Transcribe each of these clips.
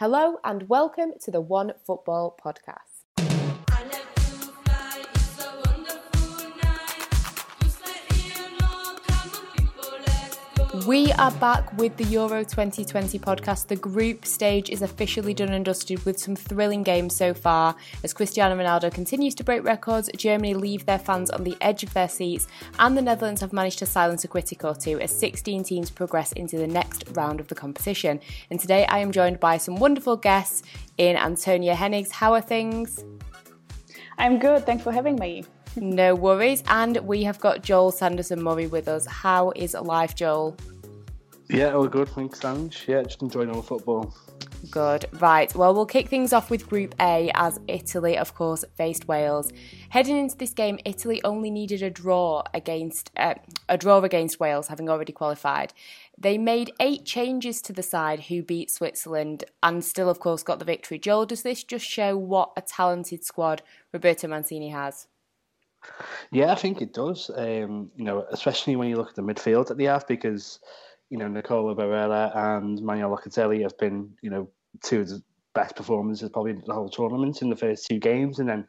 Hello and welcome to the One Football podcast. We are back with the Euro 2020 podcast. The group stage is officially done and dusted with some thrilling games so far. As Cristiano Ronaldo continues to break records, Germany leave their fans on the edge of their seats, and the Netherlands have managed to silence a critic or two as 16 teams progress into the next round of the competition. And today I am joined by some wonderful guests in Antonia Hennigs. How are things? I'm good. Thanks for having me. No worries. And we have got Joel Sanderson Murray with us. How is life, Joel? Yeah, all good. Thanks, Sanj. Yeah, just enjoying all the football. Good. Right. Well, we'll kick things off with Group A as Italy, of course, faced Wales. Heading into this game, Italy only needed a draw against uh, a draw against Wales, having already qualified. They made eight changes to the side who beat Switzerland and still, of course, got the victory. Joel, does this just show what a talented squad Roberto Mancini has? Yeah, I think it does. Um, you know, especially when you look at the midfield that they have, because you know Nicola Barella and Manuel Locatelli have been you know two of the best performances probably in the whole tournament in the first two games, and then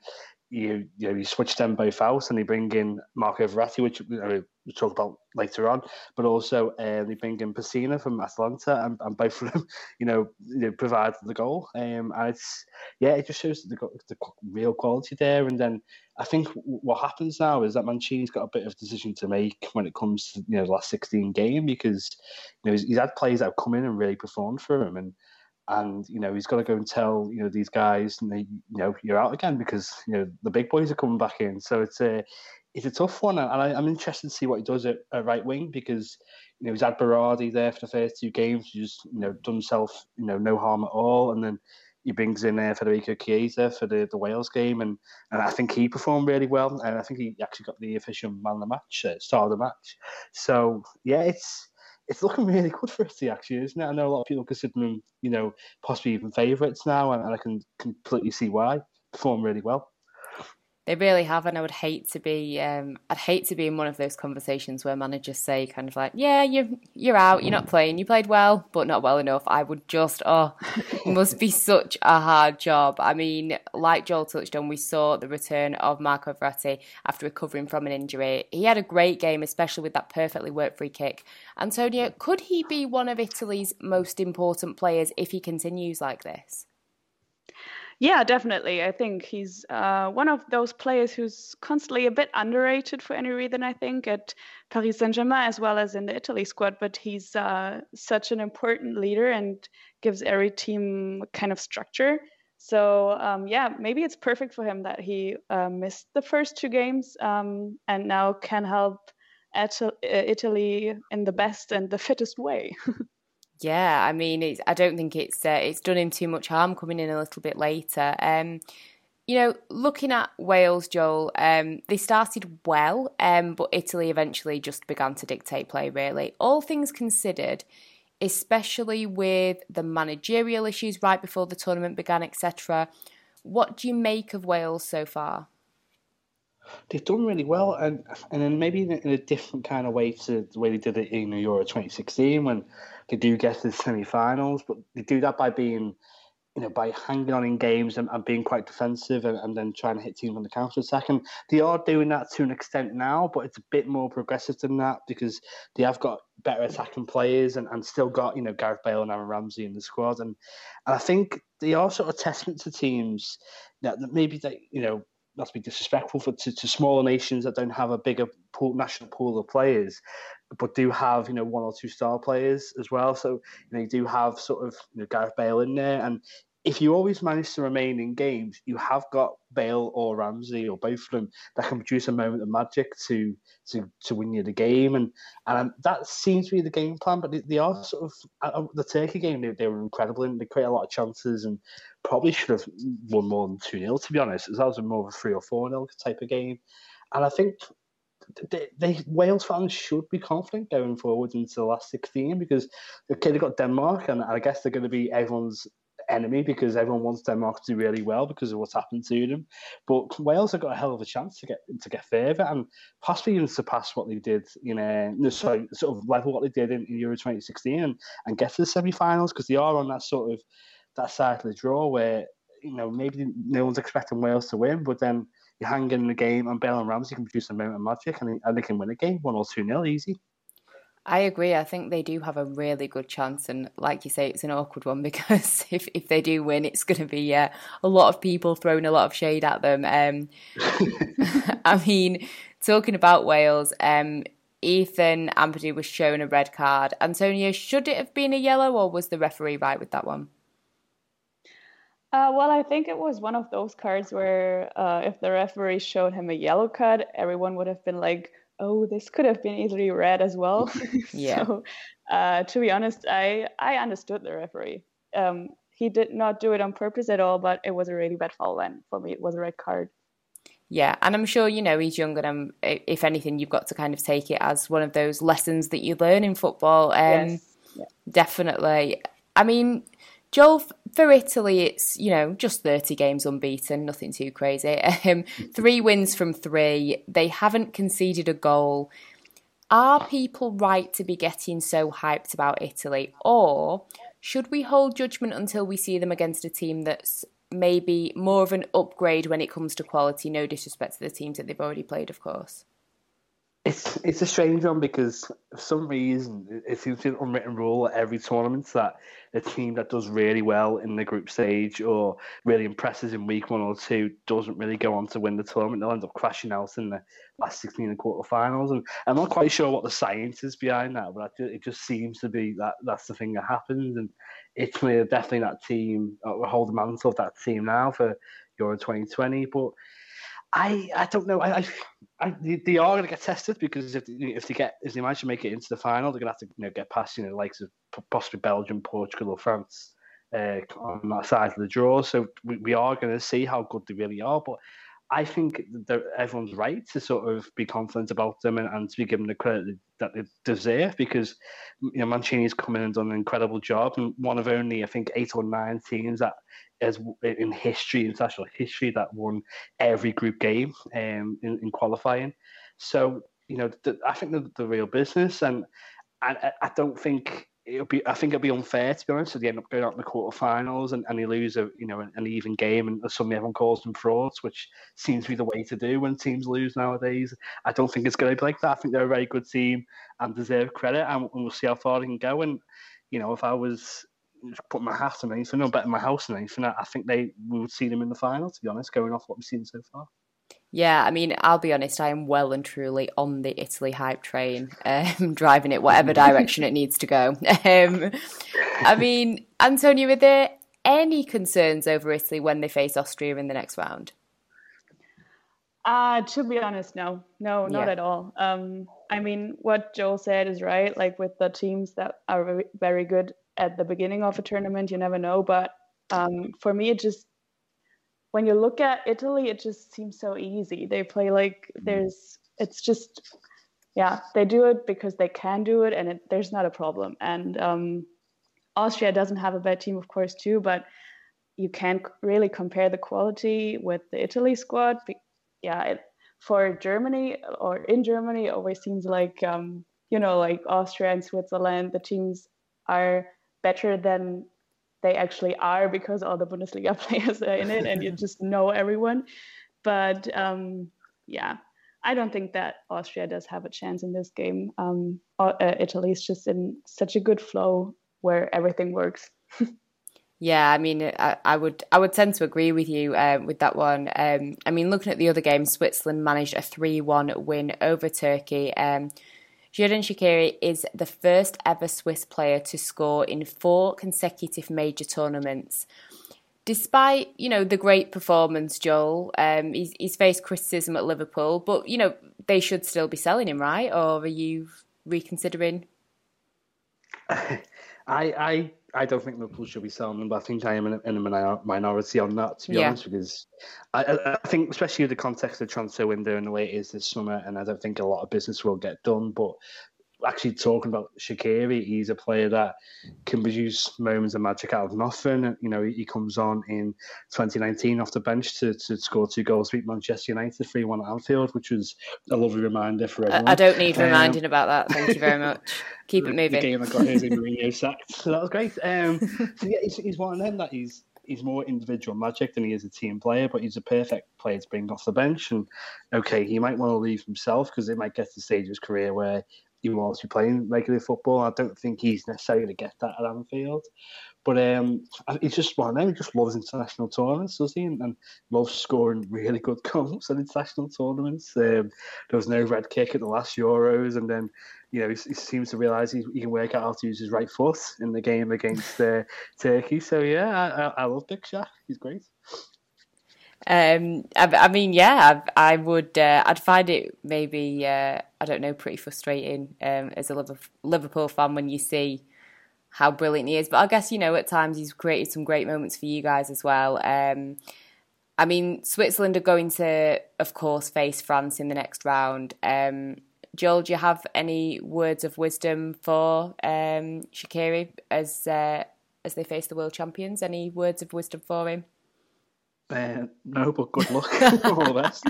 you you know you switch them both out and they bring in Marco Verratti, which you know, we'll talk about later on, but also uh, they bring in Pessina from Atalanta, and, and both of them, you know, you know, provide the goal. Um, and it's yeah, it just shows the, the real quality there. And then I think what happens now is that Mancini's got a bit of decision to make when it comes to you know the last sixteen game because you know he's, he's had players that have come in and really performed for him and and you know he's got to go and tell you know these guys and they, you know you're out again because you know the big boys are coming back in. So it's a it's a tough one and I, am interested to see what he does at, at, right wing because you know he's had Berardi there for the first two games just you know done himself you know no harm at all and then he brings in uh, Federico Chiesa for the, the Wales game and, and I think he performed really well and I think he actually got the official man of the match uh, star of the match. So yeah it's it's looking really good for Italy, actually, isn't it? I know a lot of people consider them, you know, possibly even favourites now, and, and I can completely see why. Perform really well. They really have, and I would hate to be. Um, I'd hate to be in one of those conversations where managers say, kind of like, "Yeah, you're you're out. You're not playing. You played well, but not well enough." I would just, oh, must be such a hard job. I mean, like Joel touched on, we saw the return of Marco Verratti after recovering from an injury. He had a great game, especially with that perfectly worked free kick. Antonia, could he be one of Italy's most important players if he continues like this? Yeah, definitely. I think he's uh, one of those players who's constantly a bit underrated for any reason, I think, at Paris Saint Germain as well as in the Italy squad. But he's uh, such an important leader and gives every team kind of structure. So, um, yeah, maybe it's perfect for him that he uh, missed the first two games um, and now can help Italy in the best and the fittest way. Yeah, I mean, I don't think it's uh, it's done him too much harm coming in a little bit later. Um, you know, looking at Wales, Joel, um, they started well, um, but Italy eventually just began to dictate play. Really, all things considered, especially with the managerial issues right before the tournament began, etc. What do you make of Wales so far? They've done really well, and and then maybe in a, in a different kind of way to the way they did it in the Euro 2016 when they do get to the semi-finals, but they do that by being, you know, by hanging on in games and, and being quite defensive and, and, then trying to hit teams on the counter attack. And they are doing that to an extent now, but it's a bit more progressive than that because they have got better attacking players and, and still got, you know, Gareth Bale and Aaron Ramsey in the squad. And, and I think they are sort of testament to teams that, that maybe they, you know, not to be disrespectful for to, to smaller nations that don't have a bigger pool, national pool of players, but do have you know one or two star players as well. So you know do have sort of you know Gareth Bale in there, and if you always manage to remain in games, you have got Bale or Ramsey or both of them that can produce a moment of magic to to, to win you the game, and and um, that seems to be the game plan. But they, they are sort of uh, the Turkey game. They, they were incredible and they create a lot of chances and probably should have won more than two 0 To be honest, that was more of a three or four 0 type of game, and I think they, they, Wales fans should be confident going forward into the last 16 because okay, they've got Denmark, and I guess they're going to be everyone's enemy because everyone wants Denmark to do really well because of what's happened to them. But Wales have got a hell of a chance to get to get further and possibly even surpass what they did in a no, sorry, sort of level what they did in, in Euro 2016 and, and get to the semi-finals because they are on that sort of that side of the draw where you know maybe no one's expecting Wales to win, but then you hang in the game and Bale and Ramsey can produce a moment of magic and, and they can win a game one or two nil easy. I agree. I think they do have a really good chance, and like you say, it's an awkward one because if, if they do win, it's going to be uh, a lot of people throwing a lot of shade at them. Um, I mean, talking about Wales, um, Ethan Ampadu was shown a red card. Antonia, should it have been a yellow, or was the referee right with that one? Uh, well, I think it was one of those cards where uh, if the referee showed him a yellow card, everyone would have been like, "Oh, this could have been easily red as well." yeah. so, uh, to be honest, I I understood the referee. Um, he did not do it on purpose at all, but it was a really bad foul, and for me, it was a red card. Yeah, and I'm sure you know he's young, and if anything, you've got to kind of take it as one of those lessons that you learn in football. Um, yes. Yeah. Definitely. I mean, Joel, for Italy, it's you know just 30 games unbeaten, nothing too crazy. Um, three wins from three. They haven't conceded a goal. Are people right to be getting so hyped about Italy, or should we hold judgment until we see them against a team that's maybe more of an upgrade when it comes to quality. No disrespect to the teams that they've already played, of course. It's it's a strange one because for some reason it seems to be an unwritten rule at every tournament that a team that does really well in the group stage or really impresses in week one or two doesn't really go on to win the tournament. They'll end up crashing out in the last 16 and quarterfinals. And I'm not quite sure what the science is behind that, but it just seems to be that that's the thing that happens. And Italy are definitely that team, uh, hold the mantle of that team now for Euro 2020. But I I don't know. I, I, I they are going to get tested because if if they get if they manage to make it into the final, they're going to have to you know get past you know likes of possibly Belgium, Portugal, or France uh, on that side of the draw. So we, we are going to see how good they really are. But I think that everyone's right to sort of be confident about them and, and to be given the credit that they deserve because you know Mancini's come in and done an incredible job and one of only I think eight or nine teams that as in history, international history, that won every group game um, in, in qualifying. So you know, the, I think the, the real business, and I, I don't think it'll be. I think it'll be unfair to be honest. So they end up going out in the quarterfinals and, and they lose a you know an, an, even game, and suddenly everyone calls them frauds, which seems to be the way to do when teams lose nowadays. I don't think it's going to be like that. I think they're a very good team and deserve credit, and we'll see how far they can go. And you know, if I was put my hat on anything or bet my house on anything, I think they we would see them in the final. To be honest, going off what we've seen so far. Yeah, I mean, I'll be honest, I am well and truly on the Italy hype train, um, driving it whatever direction it needs to go. Um, I mean, Antonia, are there any concerns over Italy when they face Austria in the next round? Uh, to be honest, no, no, not yeah. at all. Um, I mean, what Joel said is right. Like with the teams that are very, very good at the beginning of a tournament, you never know. But um, for me, it just when you look at Italy, it just seems so easy. They play like there's, it's just, yeah, they do it because they can do it, and it, there's not a problem. And um, Austria doesn't have a bad team, of course, too, but you can't really compare the quality with the Italy squad. Yeah, it, for Germany or in Germany, it always seems like um, you know, like Austria and Switzerland, the teams are better than they actually are because all the Bundesliga players are in it and you just know everyone. But um, yeah, I don't think that Austria does have a chance in this game. Um, uh, Italy is just in such a good flow where everything works. Yeah, I mean, I, I, would I would tend to agree with you uh, with that one. Um, I mean, looking at the other games, Switzerland managed a three one win over Turkey. Um, Xherdan Shaqiri is the first ever Swiss player to score in four consecutive major tournaments. Despite, you know, the great performance, Joel, um, he's, he's faced criticism at Liverpool, but, you know, they should still be selling him, right? Or are you reconsidering? I, I I don't think Liverpool should be selling them, but I think I am in, in a minority on that, to be yeah. honest, because I, I, think, especially with the context of the transfer window and the way it is this summer, and I don't think a lot of business will get done. But actually talking about Shaqiri, he's a player that can produce moments of magic out of nothing. You know, he comes on in 2019 off the bench to, to score two goals, beat Manchester United 3 1 at Anfield, which was a lovely reminder for everyone. I don't need reminding um, about that. Thank you very much. Keep it moving. The game I got Jose Mourinho sacked, so that was great. Um, so yeah, he's, he's one of them that he's he's more individual magic than he is a team player, but he's a perfect player to bring off the bench. And okay, he might want to leave himself because it might get to the stage of his career where he wants to be playing regular football. I don't think he's necessarily going to get that at Anfield. But um, he's just one them. He just loves international tournaments, does he? And, and loves scoring really good goals at international tournaments. Um, there was no red kick at the last Euros, and then you know he, he seems to realise he, he, can work out how to use his right foot in the game against uh, Turkey. So yeah, I, I, I love Big Shaq. He's great. Um, I, I, mean, yeah, I, I would. Uh, I'd find it maybe uh, I don't know, pretty frustrating um, as a Liverpool fan when you see how brilliant he is. But I guess you know at times he's created some great moments for you guys as well. Um, I mean, Switzerland are going to, of course, face France in the next round. Um, Joel, do you have any words of wisdom for um, Shaqiri as uh, as they face the world champions? Any words of wisdom for him? Uh, no, but good luck. All the best.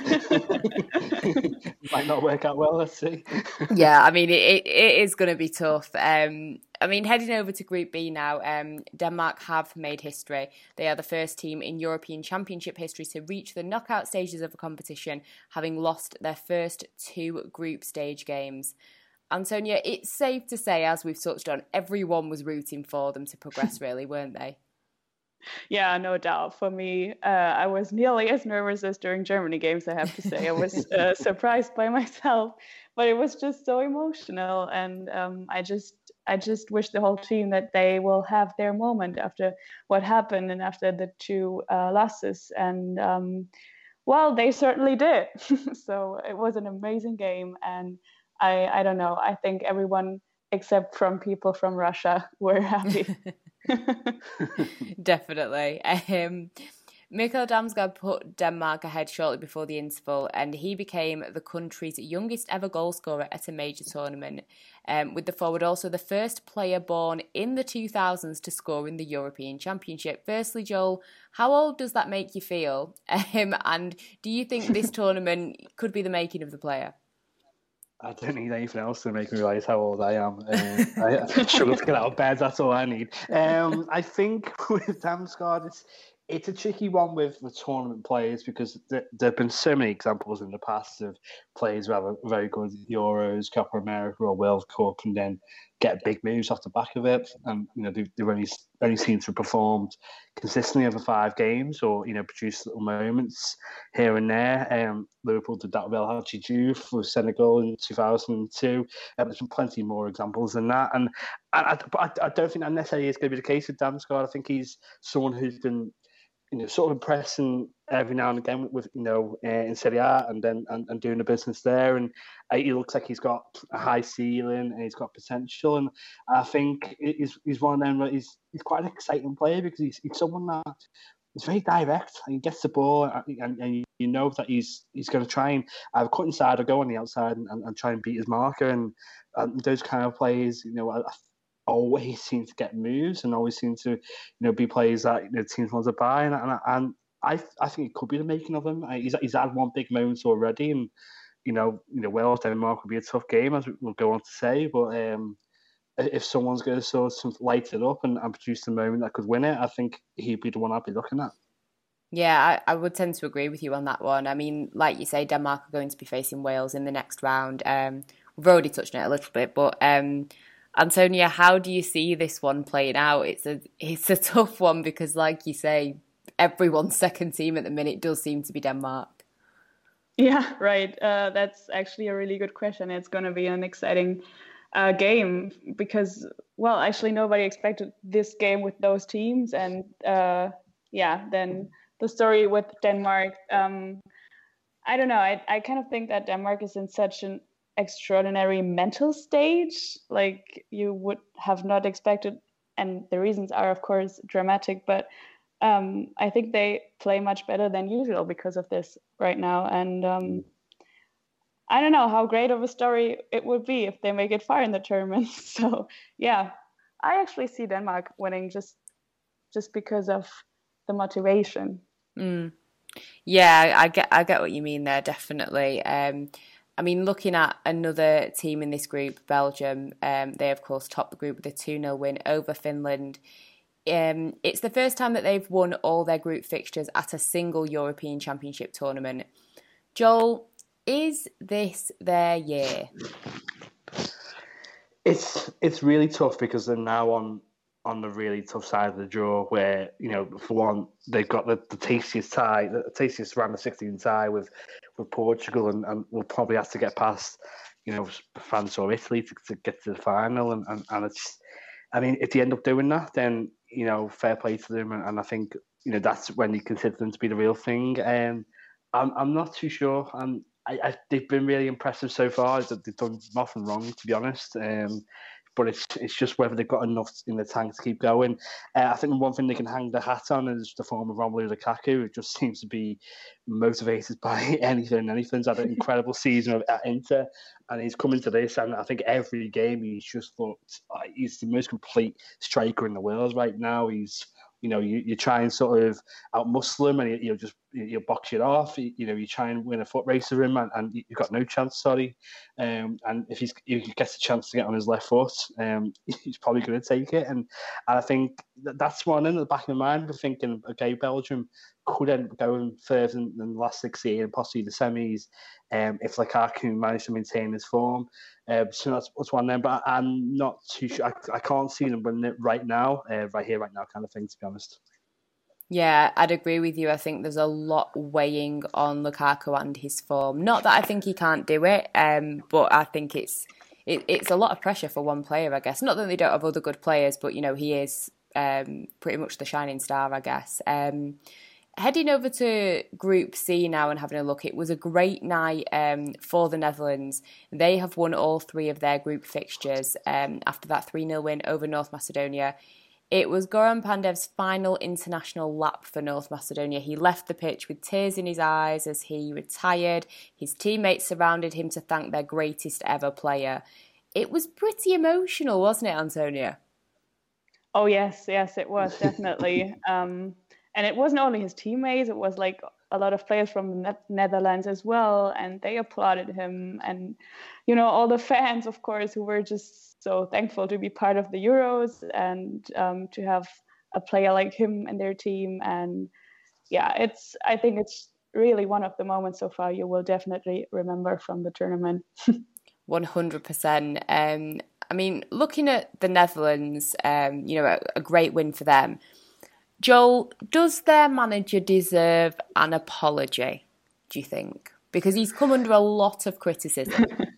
Might not work out well. Let's see. yeah, I mean, it, it is going to be tough. Um, I mean, heading over to Group B now, um, Denmark have made history. They are the first team in European Championship history to reach the knockout stages of a competition, having lost their first two group stage games. Antonia, it's safe to say, as we've touched on, everyone was rooting for them to progress, really, weren't they? Yeah, no doubt. For me, uh, I was nearly as nervous as during Germany games. I have to say, I was uh, surprised by myself, but it was just so emotional, and um, I just, I just wish the whole team that they will have their moment after what happened and after the two uh, losses, and um, well, they certainly did. so it was an amazing game, and I, I don't know. I think everyone except from people from Russia were happy. Definitely. Um, Mikkel Damsgaard put Denmark ahead shortly before the interval, and he became the country's youngest ever goalscorer at a major tournament. Um, with the forward also the first player born in the 2000s to score in the European Championship. Firstly, Joel, how old does that make you feel? Um, and do you think this tournament could be the making of the player? I don't need anything else to make me realise how old I am. Um, I struggle to get out of bed. That's all I need. Um, I think with Damsgaard, it's it's a tricky one with, the tournament players because there, have been so many examples in the past of players who have a very good Euros, Copa America, or World Cup, and then get big moves off the back of it. And you know they've, they've only only seem to have performed consistently over five games, or you know produce little moments here and there. Um, Liverpool did that with El Diouf with Senegal in 2002. Um, there's been plenty more examples than that, and I, I, I don't think that necessarily is going to be the case with Damsgaard. I think he's someone who's been you know, sort of impressing every now and again with, you know, uh, in Serie A and then and, and doing the business there. And uh, he looks like he's got a high ceiling and he's got potential. And I think he's, he's one of them he's, he's quite an exciting player because he's, he's someone that is very direct and he gets the ball and, and you know that he's he's going to try and either cut inside or go on the outside and, and, try and beat his marker. And, and those kind of plays, you know, I, always seem to get moves and always seem to, you know, be players that you know, teams want to buy. And, and, and I, I think it could be the making of him. He's, he's had one big moment already, and you know, you know, Wales Denmark would be a tough game, as we'll go on to say. But um, if someone's going to sort of light it up and, and produce the moment that could win it, I think he'd be the one I'd be looking at. Yeah, I, I, would tend to agree with you on that one. I mean, like you say, Denmark are going to be facing Wales in the next round. Um, we've already touched on it a little bit, but um, Antonia, how do you see this one playing out? It's a it's a tough one because, like you say, everyone's second team at the minute does seem to be Denmark. Yeah, right. Uh, that's actually a really good question. It's going to be an exciting uh, game because, well, actually nobody expected this game with those teams, and uh, yeah, then the story with Denmark. Um, I don't know. I I kind of think that Denmark is in such an extraordinary mental stage like you would have not expected and the reasons are of course dramatic but um, i think they play much better than usual because of this right now and um, I don't know how great of a story it would be if they make it far in the tournament. So yeah, I actually see Denmark winning just just because of the motivation. Mm. Yeah, I get I get what you mean there. Definitely. Um, I mean, looking at another team in this group, Belgium, um, they of course topped the group with a 2 0 win over Finland. Um, it's the first time that they've won all their group fixtures at a single European Championship tournament. Joel, is this their year? It's it's really tough because they're now on on the really tough side of the draw where, you know, for one, they've got the, the tastiest tie, the tastiest round of 16 tie with, with Portugal and, and we'll probably have to get past, you know, France or Italy to, to get to the final. And, and, and it's, I mean, if they end up doing that, then, you know, fair play to them. And, and I think, you know, that's when you consider them to be the real thing. Um, I'm, I'm not too sure. I'm, I, I, they've been really impressive so far. They've done nothing wrong, to be honest. Um, but it's it's just whether they've got enough in the tank to keep going. Uh, I think the one thing they can hang their hat on is the form of Romelu Lukaku. It just seems to be motivated by anything. Anything's had an incredible season at Inter, and he's coming to this. And I think every game he's just looked. Uh, he's the most complete striker in the world right now. He's you know, you, you try and sort of outmuscle him and you, you just you box it off. You, you, know, you try and win a foot race of him and, and you've got no chance. Sorry, um, and if he's if he gets a chance to get on his left foot, um, he's probably going to take it. And, and I think that that's one in the back of my mind. We're thinking, okay, Belgium could end up going further than, than the last 16 and possibly the semis um, if Lukaku managed to maintain his form. Uh, so that's, that's one there, but I'm not too sure. I, I can't see them winning it right now, uh, right here, right now, kind of thing, to be honest. Yeah, I'd agree with you. I think there's a lot weighing on Lukaku and his form. Not that I think he can't do it, um, but I think it's it, it's a lot of pressure for one player, I guess. Not that they don't have other good players, but you know he is um, pretty much the shining star, I guess. Um, heading over to Group C now and having a look, it was a great night um, for the Netherlands. They have won all three of their group fixtures um, after that 3 0 win over North Macedonia. It was Goran Pandev's final international lap for North Macedonia. He left the pitch with tears in his eyes as he retired. His teammates surrounded him to thank their greatest ever player. It was pretty emotional, wasn't it, Antonia? Oh, yes, yes, it was definitely. um, and it wasn't only his teammates it was like a lot of players from the netherlands as well and they applauded him and you know all the fans of course who were just so thankful to be part of the euros and um, to have a player like him in their team and yeah it's i think it's really one of the moments so far you will definitely remember from the tournament 100% um, i mean looking at the netherlands um, you know a, a great win for them Joel, does their manager deserve an apology, do you think? Because he's come under a lot of criticism.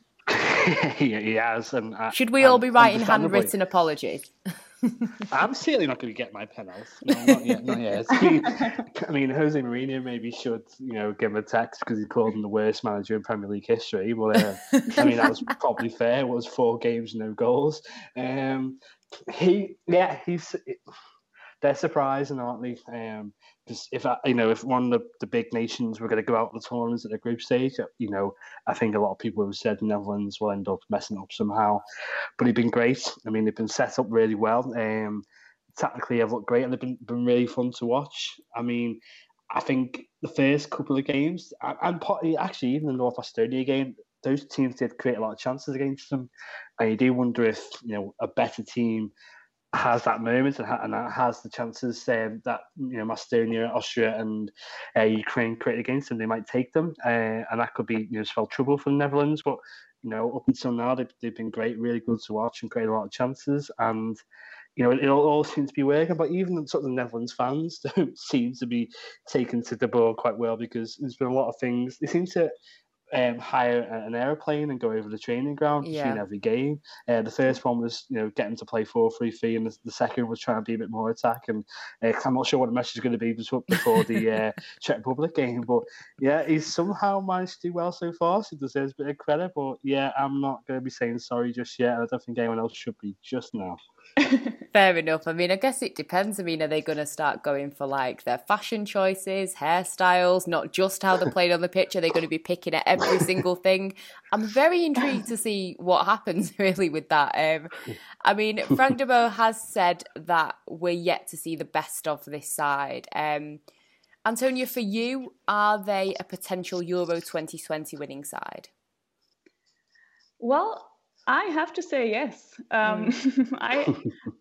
he has. And, uh, Should we all be writing handwritten apologies? I'm certainly not going to get my pen out. No, not yet. Not yet. I mean, Jose Mourinho maybe should, you know, give him a text because he called him the worst manager in Premier League history. But uh, I mean, that was probably fair. It was four games, no goals. Um, he, yeah, he's they're surprising, aren't they? Um, because if I, you know, if one of the, the big nations were going to go out in the tournaments at the group stage, you know, I think a lot of people have said the Netherlands will end up messing up somehow. But they've been great. I mean, they've been set up really well. Um, tactically, they've looked great, and they've been been really fun to watch. I mean, I think the first couple of games, and actually even the North Macedonia game, those teams did create a lot of chances against them, and you do wonder if you know a better team has that moment and, ha- and has the chances um, that you know Macedonia, Austria, and uh, Ukraine create against them, they might take them, uh, and that could be you know spell trouble for the Netherlands. But you know up until now they've, they've been great, really good to watch and create a lot of chances, and you know it, it all, seems to be working. But even sort of the Netherlands fans don't seem to be taken to the ball quite well because there's been a lot of things. They seem to um, hire an airplane and go over the training ground yeah. between every game. Uh, the first one was, you know, getting to play 4 3 3, and the, the, second was trying to be a bit more attack. And uh, I'm not sure what the message is going to be before the uh, Czech Republic game. But yeah, he's somehow managed to do well so far, so he deserves a bit of credit. But yeah, I'm not going to be saying sorry just yet. I don't think anyone else should be just now. Fair enough. I mean, I guess it depends. I mean, are they going to start going for like their fashion choices, hairstyles, not just how they're playing on the pitch? Are they going to be picking at every single thing? I'm very intrigued to see what happens really with that. Um, I mean, Frank de Boer has said that we're yet to see the best of this side. Um, Antonia, for you, are they a potential Euro 2020 winning side? Well, I have to say yes. Um, mm. I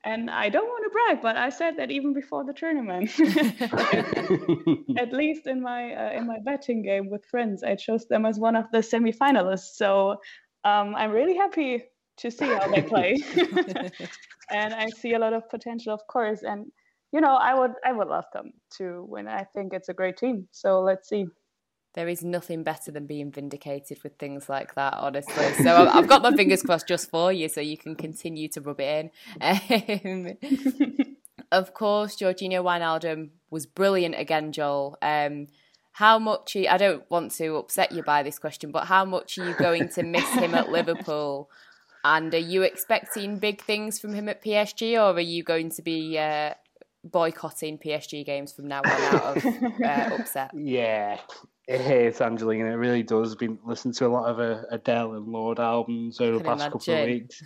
and I don't want to brag, but I said that even before the tournament. At least in my uh, in my betting game with friends, I chose them as one of the semifinalists. So um, I'm really happy to see how they play, and I see a lot of potential, of course. And you know, I would I would love them to win. I think it's a great team. So let's see there is nothing better than being vindicated with things like that, honestly. So I've got my fingers crossed just for you, so you can continue to rub it in. Um, of course, Georginio Wijnaldum was brilliant again, Joel. Um, how much? You, I don't want to upset you by this question, but how much are you going to miss him at Liverpool? And are you expecting big things from him at PSG, or are you going to be uh, boycotting PSG games from now on out of uh, upset? Yeah, it hates Angelina. It really does. Been listening to a lot of uh, Adele and Lorde albums over the past imagine. couple of weeks.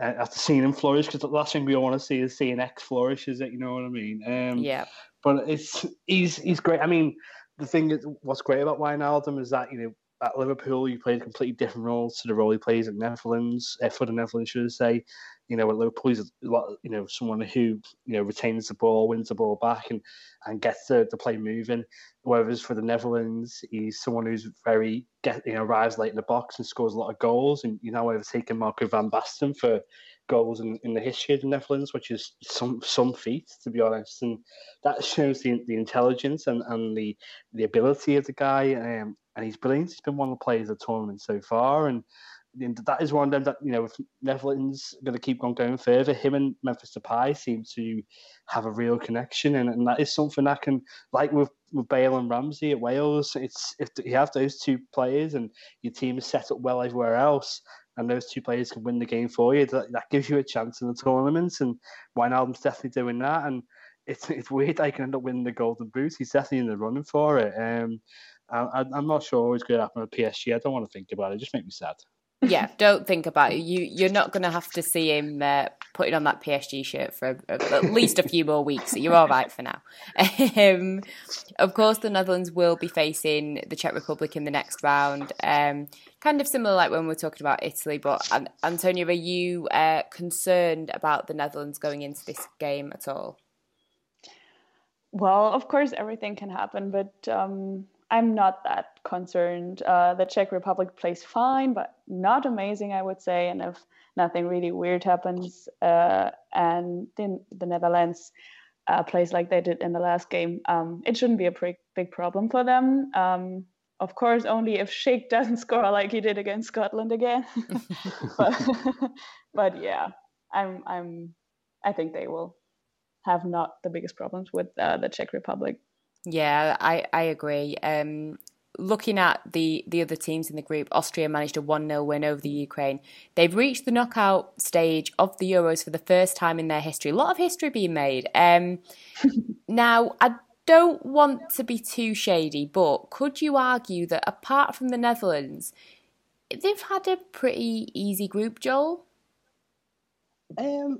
Uh, after seeing him flourish, because the last thing we all want to see is seeing X flourish, is it? You know what I mean? Um, yeah. But it's he's he's great. I mean, the thing is, what's great about Wijnaldum is that you know at Liverpool, he played a completely different roles to the role he plays at Netherlands, uh, for the Netherlands, should I say. You know, at Liverpool, he's a lot, you know, someone who, you know, retains the ball, wins the ball back, and, and gets the, the play moving. Whereas for the Netherlands, he's someone who's very, get you know, arrives late in the box and scores a lot of goals. And you know, overtaken Marco van Basten for goals in, in the history of the Netherlands, which is some some feat, to be honest. And that shows the, the intelligence and, and the the ability of the guy. Um, and he's brilliant. He's been one of the players of the tournament so far, and that is one of them that you know if Netherlands going to keep on going further, him and Memphis Depay seem to have a real connection, and, and that is something that can like with with Bale and Ramsey at Wales. It's if you have those two players and your team is set up well everywhere else, and those two players can win the game for you, that, that gives you a chance in the tournament. And Wijnaldum's definitely doing that, and it's it's weird he can end up winning the Golden Boot. He's definitely in the running for it. Um, I, am not sure what's going to happen with PSG. I don't want to think about it. it just make me sad. Yeah, don't think about it. You you're not going to have to see him uh, putting on that PSG shirt for a, a, at least a few more weeks. So you're all right for now. Um, of course, the Netherlands will be facing the Czech Republic in the next round. Um, kind of similar like when we are talking about Italy. But Antonia, are you uh, concerned about the Netherlands going into this game at all? Well, of course, everything can happen, but um, I'm not that concerned. Uh, the Czech Republic plays fine, but not amazing, I would say. And if nothing really weird happens, uh, and the, the Netherlands uh, plays like they did in the last game, um, it shouldn't be a big, problem for them. Um, of course, only if Schick doesn't score like he did against Scotland again. but, but yeah, I'm, I'm, I think they will have not the biggest problems with uh, the Czech Republic. Yeah, I, I agree. Um, looking at the, the other teams in the group, Austria managed a 1 0 win over the Ukraine. They've reached the knockout stage of the Euros for the first time in their history. A lot of history being made. Um, now, I don't want to be too shady, but could you argue that apart from the Netherlands, they've had a pretty easy group, Joel? Um,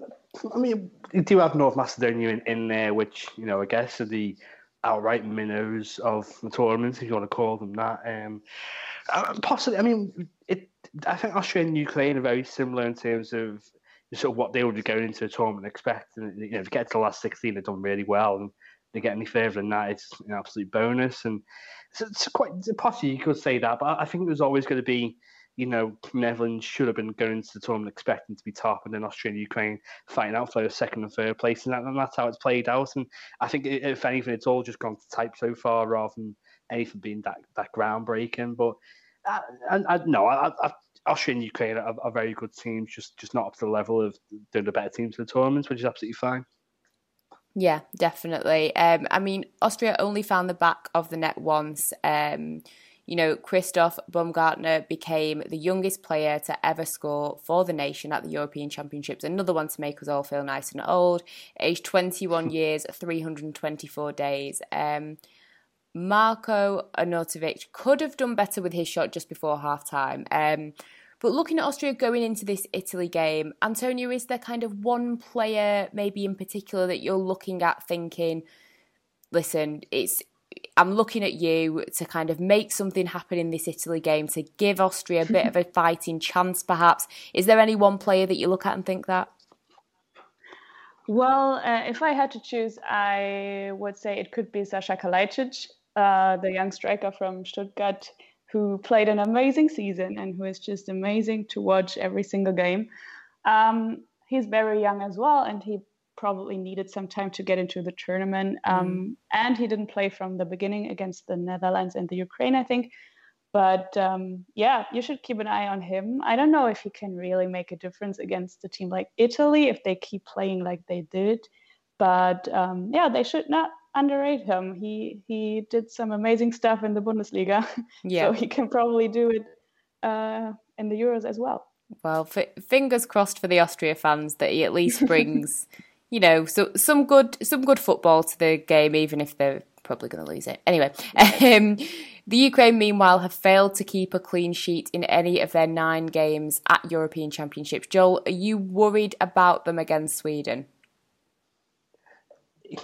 I mean, you do have North Macedonia in, in there, which, you know, I guess are the outright minnows of the tournament, if you want to call them that. Um, possibly, I mean, it. I think Austria and Ukraine are very similar in terms of sort of what they would be going into the tournament expecting. You know, to get to the last sixteen, they've done really well, and they get any further than that, it's an absolute bonus. And it's, it's quite possibly you could say that, but I think was always going to be you know, Netherlands should have been going to the tournament expecting to be top, and then Austria and Ukraine fighting out for second and third place, and, that, and that's how it's played out. And I think, if anything, it's all just gone to type so far rather than anything being that, that groundbreaking. But uh, I, I, no, I, I, Austria and Ukraine are, are, very good teams, just just not up to the level of doing the better teams in the tournament, which is absolutely fine. Yeah, definitely. Um, I mean, Austria only found the back of the net once. Um, you know, Christoph Baumgartner became the youngest player to ever score for the nation at the European Championships. Another one to make us all feel nice and old. Age 21 years, 324 days. Um, Marko Arnautovic could have done better with his shot just before half time. Um, but looking at Austria going into this Italy game, Antonia, is there kind of one player maybe in particular that you're looking at thinking, listen, it's I'm looking at you to kind of make something happen in this Italy game to give Austria a bit of a fighting chance, perhaps. Is there any one player that you look at and think that? Well, uh, if I had to choose, I would say it could be Sasha Kalajdzic, uh, the young striker from Stuttgart, who played an amazing season and who is just amazing to watch every single game. Um, he's very young as well, and he probably needed some time to get into the tournament. Um, mm. And he didn't play from the beginning against the Netherlands and the Ukraine, I think. But um, yeah, you should keep an eye on him. I don't know if he can really make a difference against a team like Italy if they keep playing like they did. But um, yeah, they should not underrate him. He he did some amazing stuff in the Bundesliga, yeah. so he can probably do it uh, in the Euros as well. Well, f- fingers crossed for the Austria fans that he at least brings you know, so some good some good football to the game, even if they're probably going to lose it. Anyway, um, the Ukraine, meanwhile, have failed to keep a clean sheet in any of their nine games at European Championships. Joel, are you worried about them against Sweden?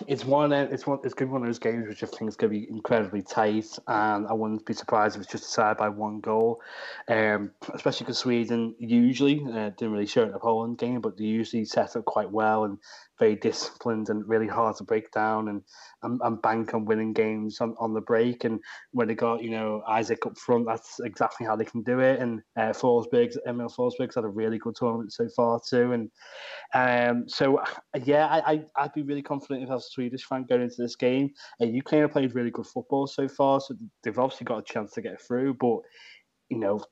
it's one. It's one. It's going to be one of those games which I think is going to be incredibly tight, and I wouldn't be surprised if it's just decided by one goal. Um, especially because Sweden usually uh, didn't really show it in the Poland game, but they usually set up quite well and very disciplined and really hard to break down and, and, and bank on winning games on, on the break. And when they got, you know, Isak up front, that's exactly how they can do it. And uh, Forsberg's, Emil Forsberg's had a really good tournament so far too. And um, so, yeah, I, I, I'd be really confident if I was a Swedish fan going into this game. Uh, Ukraine have played really good football so far, so they've obviously got a chance to get through. But, you know,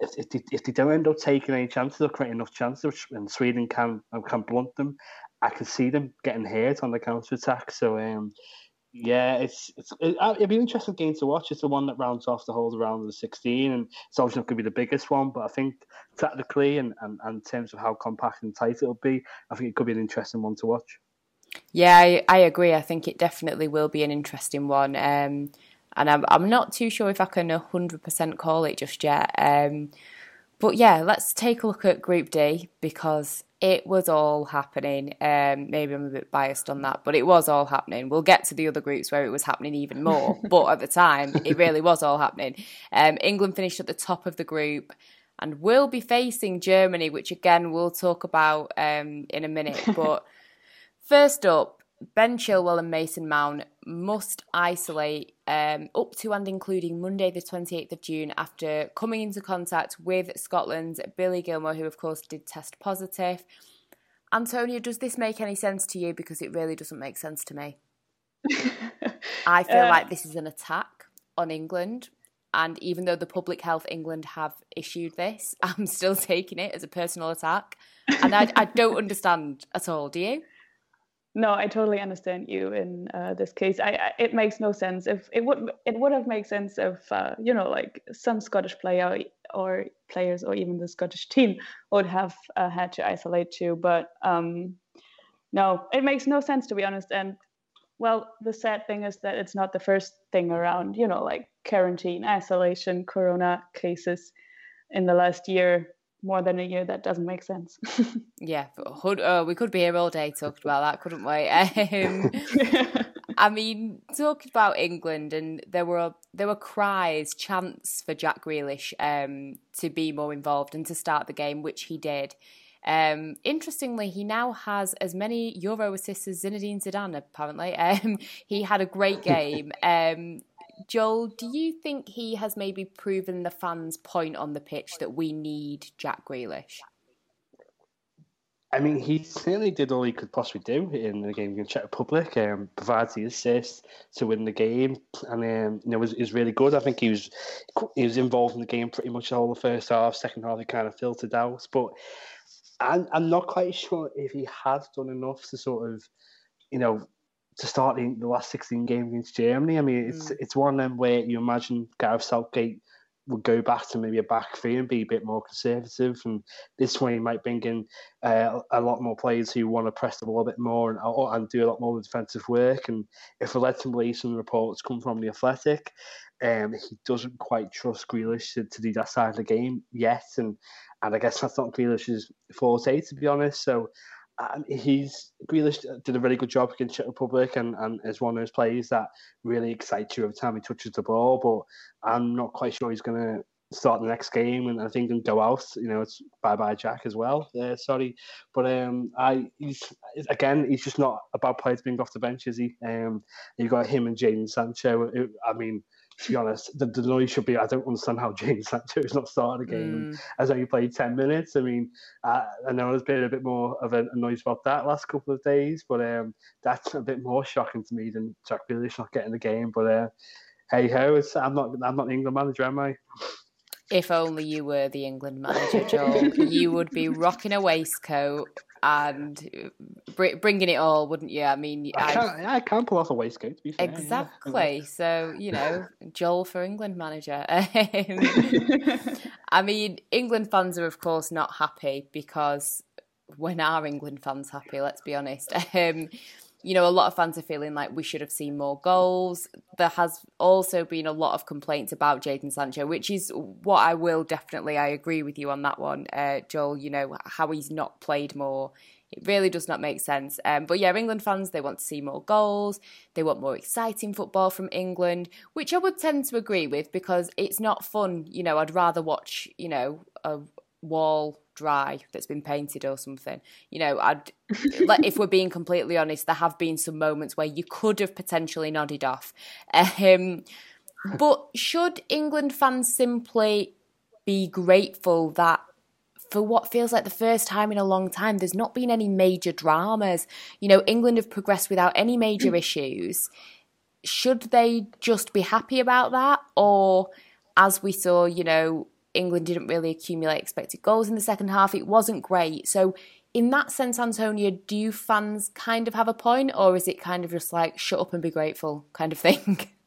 if, if, they, if they don't end up taking any chances or creating enough chances, and Sweden can can blunt them, I can see them getting hurt on the counter attack. So um, yeah, it's it's it, uh, be an interesting game to watch. It's the one that rounds off the whole round of the sixteen, and it's obviously not going to be the biggest one, but I think tactically and, and, and in terms of how compact and tight it'll be, I think it could be an interesting one to watch. Yeah, I, I agree. I think it definitely will be an interesting one. Um, and I'm I'm not too sure if I can hundred percent call it just yet. Um, but yeah, let's take a look at Group D because it was all happening. Um, maybe I'm a bit biased on that, but it was all happening. We'll get to the other groups where it was happening even more, but at the time, it really was all happening. Um, England finished at the top of the group and will be facing Germany, which again we'll talk about um, in a minute. But first up, Ben Chilwell and Mason Mount must isolate um, up to and including Monday, the 28th of June, after coming into contact with Scotland's Billy Gilmour, who, of course, did test positive. Antonia, does this make any sense to you? Because it really doesn't make sense to me. I feel uh, like this is an attack on England. And even though the Public Health England have issued this, I'm still taking it as a personal attack. And I, I don't understand at all. Do you? No, I totally understand you in uh, this case. I, I, it makes no sense. If it would, it would have made sense if uh, you know, like some Scottish player or players or even the Scottish team would have uh, had to isolate too. But um, no, it makes no sense to be honest. And well, the sad thing is that it's not the first thing around. You know, like quarantine, isolation, corona cases in the last year more than a year that doesn't make sense yeah uh, we could be here all day talking about that couldn't we um, i mean talking about england and there were there were cries chants for jack grealish um, to be more involved and to start the game which he did um, interestingly, he now has as many Euro assists as Zinedine Zidane. Apparently, um, he had a great game. Um, Joel, do you think he has maybe proven the fans' point on the pitch that we need Jack Grealish? I mean, he certainly did all he could possibly do in the game against Czech Republic. Um, provides the assist to win the game, and um, you know was is really good. I think he was he was involved in the game pretty much the whole the first half. Second half, he kind of filtered out, but I'm I'm not quite sure if he has done enough to sort of, you know, to start the, the last 16 games against Germany. I mean, it's mm. it's one of them where you imagine Gareth Southgate would go back to maybe a back three and be a bit more conservative. And this way, he might bring in uh, a lot more players who want to press the ball a bit more and, and do a lot more defensive work. And if we let him believe some reports come from the Athletic, um, he doesn't quite trust Grealish to, to do that side of the game yet. And and I guess that's not Grealish's forte, to be honest. So um, he's Grealish did a really good job against Czech Republic and, and is one of those players that really excites you every time he touches the ball. But I'm not quite sure he's going to start the next game, and I think and go out. You know, it's bye bye Jack as well. Uh, sorry, but um, I he's again he's just not a bad player to bring off the bench, is he? Um, you got him and Jadon Sancho. I mean to be honest, the, the noise should be. I don't understand how Jadon Sancho is not started a game mm. has only played ten minutes. I mean, uh, I know there's been a bit more of a, a, noise about that last couple of days, but um, that's a bit more shocking to me than Jack Grealish not getting the game. But uh, hey ho, I'm not I'm not the England manager, am I? If only you were the England manager, Joel, you would be rocking a waistcoat and bringing it all, wouldn't you? I mean, I can't, I can't pull off a waistcoat. To be fair, exactly. Yeah. So you know, Joel for England manager. I mean, England fans are of course not happy because when are England fans happy? Let's be honest. Um, you know, a lot of fans are feeling like we should have seen more goals. There has also been a lot of complaints about Jadon Sancho, which is what I will definitely, I agree with you on that one, uh, Joel. You know, how he's not played more. It really does not make sense. Um, but yeah, England fans, they want to see more goals. They want more exciting football from England, which I would tend to agree with because it's not fun. You know, I'd rather watch, you know, a wall dry that's been painted or something. You know, I'd like if we're being completely honest, there have been some moments where you could have potentially nodded off. Um, but should England fans simply be grateful that for what feels like the first time in a long time, there's not been any major dramas. You know, England have progressed without any major issues. Should they just be happy about that? Or, as we saw, you know, England didn't really accumulate expected goals in the second half. It wasn't great. So, in that sense, Antonia, do fans kind of have a point, or is it kind of just like shut up and be grateful kind of thing?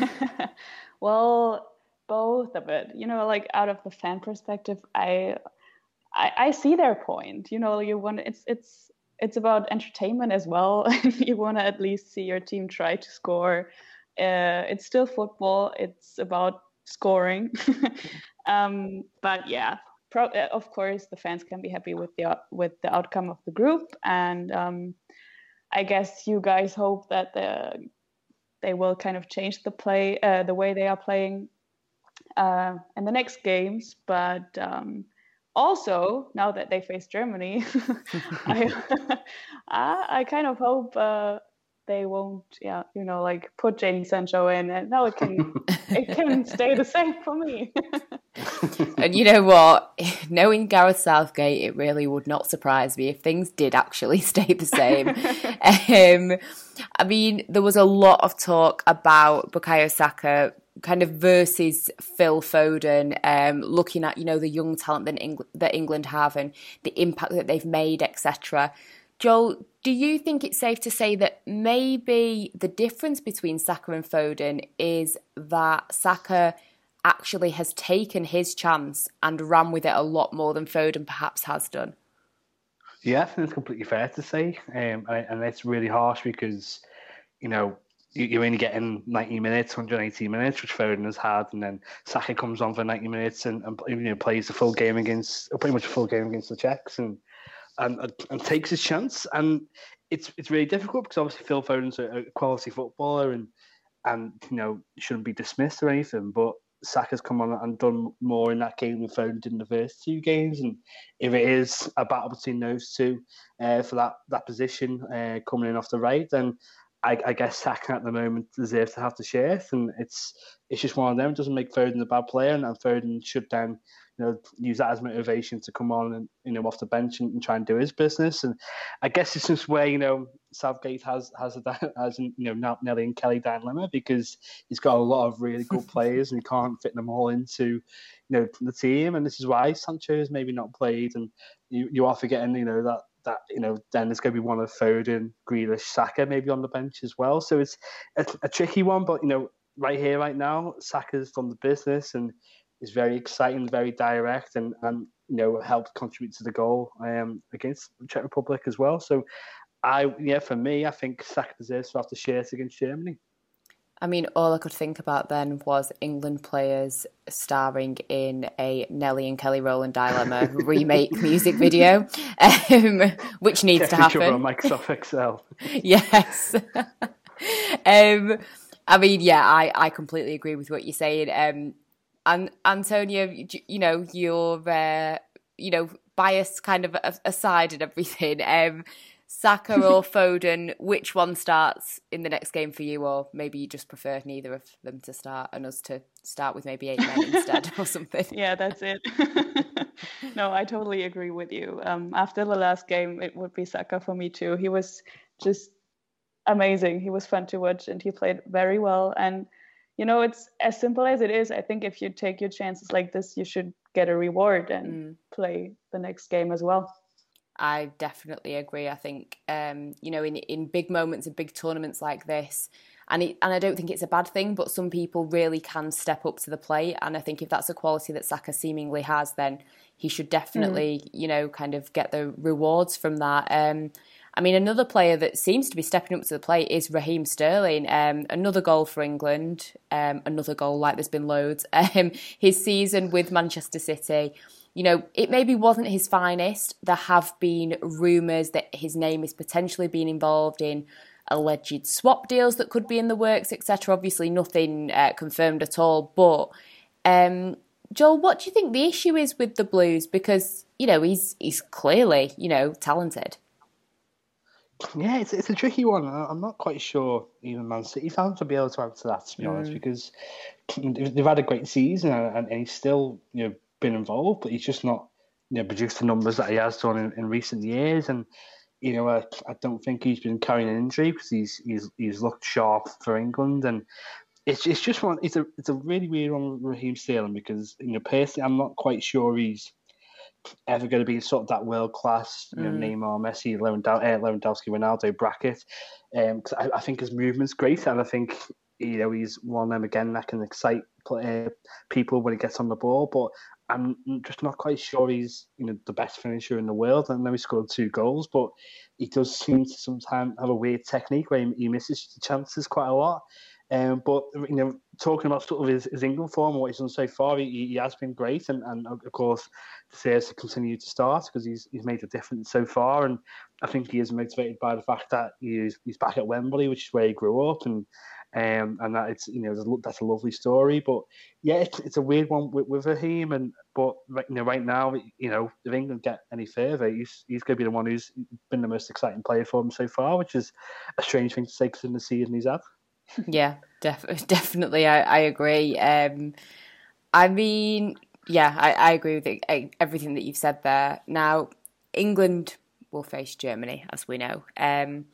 well, both of it. You know, like out of the fan perspective, I, I, I see their point. You know, you want it's it's it's about entertainment as well. you want to at least see your team try to score. Uh, it's still football. It's about scoring. um, but yeah, pro- uh, of course, the fans can be happy with the with the outcome of the group, and um, I guess you guys hope that the they will kind of change the play, uh, the way they are playing uh, in the next games. But um, also, now that they face Germany, I, I, I kind of hope uh, they won't yeah you know like put Jadon Sancho in and now it can it can stay the same for me. And you know what? Knowing Gareth Southgate it really would not surprise me if things did actually stay the same. Um, I mean there was a lot of talk about Bukayo Saka kind of versus Phil Foden, um, looking at you know the young talent that, England, that England have and the impact that they've made, etc. Joel, do you think it's safe to say that maybe the difference between Saka and Foden is that Saka actually has taken his chance and ran with it a lot more than Foden perhaps has done? Yeah, I think it's completely fair to say, um, and it's really harsh because you know you're only getting 90 minutes, 180 minutes, which Foden has had, and then Saka comes on for 90 minutes and, and you know plays the full game against, pretty much a full game against the Czechs, and and, and takes his chance. And it's it's really difficult because obviously Phil Foden's a, quality footballer and and you know shouldn't be dismissed or anything. But Saka's come on and done more in that game than Foden did in the first two games. And if it is a battle between those two uh, for that that position uh, coming in off the right, then I, I, guess Saka at the moment deserves to have the shirt, and it's it's just one of them. It doesn't make Foden a bad player, and, and Foden should then you know, use that as motivation to come on and you know off the bench and, and, try and do his business. And I guess it's just where you know Southgate has has a has you know Nelly and Kelly dilemma because he's got a lot of really good players and he can't fit them all into you know the team. And this is why Sancho has maybe not played. And you, you are forgetting you know that that you know then there's going to be one of Foden, Grealish, Saka maybe on the bench as well. So it's a, a tricky one, but you know right here, right now, Saka's done the business and is very exciting, very direct, and and you know helped contribute to the goal um, against the Czech Republic as well. So I yeah, for me, I think Saka deserves to have the shirt against Germany. I mean, all I could think about then was England players starring in a Nelly and Kelly Rowland dilemma remake music video, um, which needs Get to happen. on Microsoft Excel. yes. um, I mean, yeah, I, I completely agree with what you're saying. Um, and Antonia, you know, your uh, you know bias kind of aside and everything. Um, Saka or Foden, which one starts in the next game for you, or maybe you just prefer neither of them to start and us to start with maybe eight men instead or something? Yeah, that's it. no, I totally agree with you. Um, after the last game, it would be Saka for me too. He was just amazing. He was fun to watch, and he played very well. And you know, it's as simple as it is. I think if you take your chances like this, you should get a reward and mm. play the next game as well. I definitely agree. I think um, you know in in big moments of big tournaments like this, and it, and I don't think it's a bad thing, but some people really can step up to the plate, and I think if that's a quality that Saka seemingly has, then he should definitely mm. you know kind of get the rewards from that. Um, I mean, another player that seems to be stepping up to the plate is Raheem Sterling. Um, another goal for England. Um, another goal, like there's been loads. Um, his season with Manchester City you know, it maybe wasn't his finest. There have been rumours that his name is potentially being involved in alleged swap deals that could be in the works, etc. Obviously, nothing uh, confirmed at all. But um, Joel, what do you think the issue is with the Blues? Because you know he's he's clearly you know talented. Yeah, it's it's a tricky one. I'm not quite sure even Man City fans will be able to answer that to be mm. honest, because they've had a great season and, and he's still you know been involved, but he's just not you know, produced the numbers that he has done in, in recent years. And you know, I, I don't think he's been carrying an injury because he's he's he's looked sharp for England. And it's it's just one. It's a it's a really weird one with Raheem Sterling because you know personally I'm not quite sure he's ever going to be sort of that world class, you know, mm. Neymar, Messi, uh, Lewandowski, Ronaldo bracket. Um, cause I, I think his movement's great, and I think you know he's one of them again that can excite uh, people when he gets on the ball. But I'm just not quite sure he's you know the best finisher in the world. I know he scored two goals, but he does seem to sometimes have a weird technique where he, misses the chances quite a lot. Um, but you know, talking about sort of his, his England form, what he's done so far, he, he has been great, and, and of course deserves to continue to start because he's he's made a difference so far, and I think he is motivated by the fact that he's he's back at Wembley, which is where he grew up, and um, and that it's you know that's a lovely story. But yeah, it's, it's a weird one with, with Raheem, and but right, you know right now, you know if England get any further, he's he's going to be the one who's been the most exciting player for them so far, which is a strange thing to say in the season he's had. Yeah, def- definitely, I, I agree. Um, I mean, yeah, I, I agree with it, everything that you've said there. Now, England will face Germany, as we know. Um,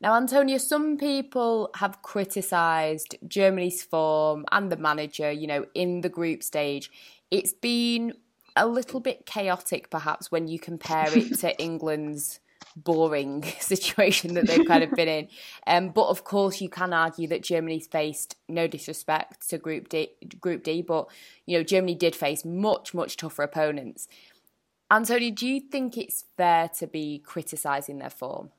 now, Antonia, some people have criticised Germany's form and the manager, you know, in the group stage. It's been a little bit chaotic, perhaps, when you compare it to England's boring situation that they've kind of been in. Um, but of course, you can argue that Germany's faced no disrespect to Group D, Group D, but you know Germany did face much much tougher opponents. Antonia, do you think it's fair to be criticising their form?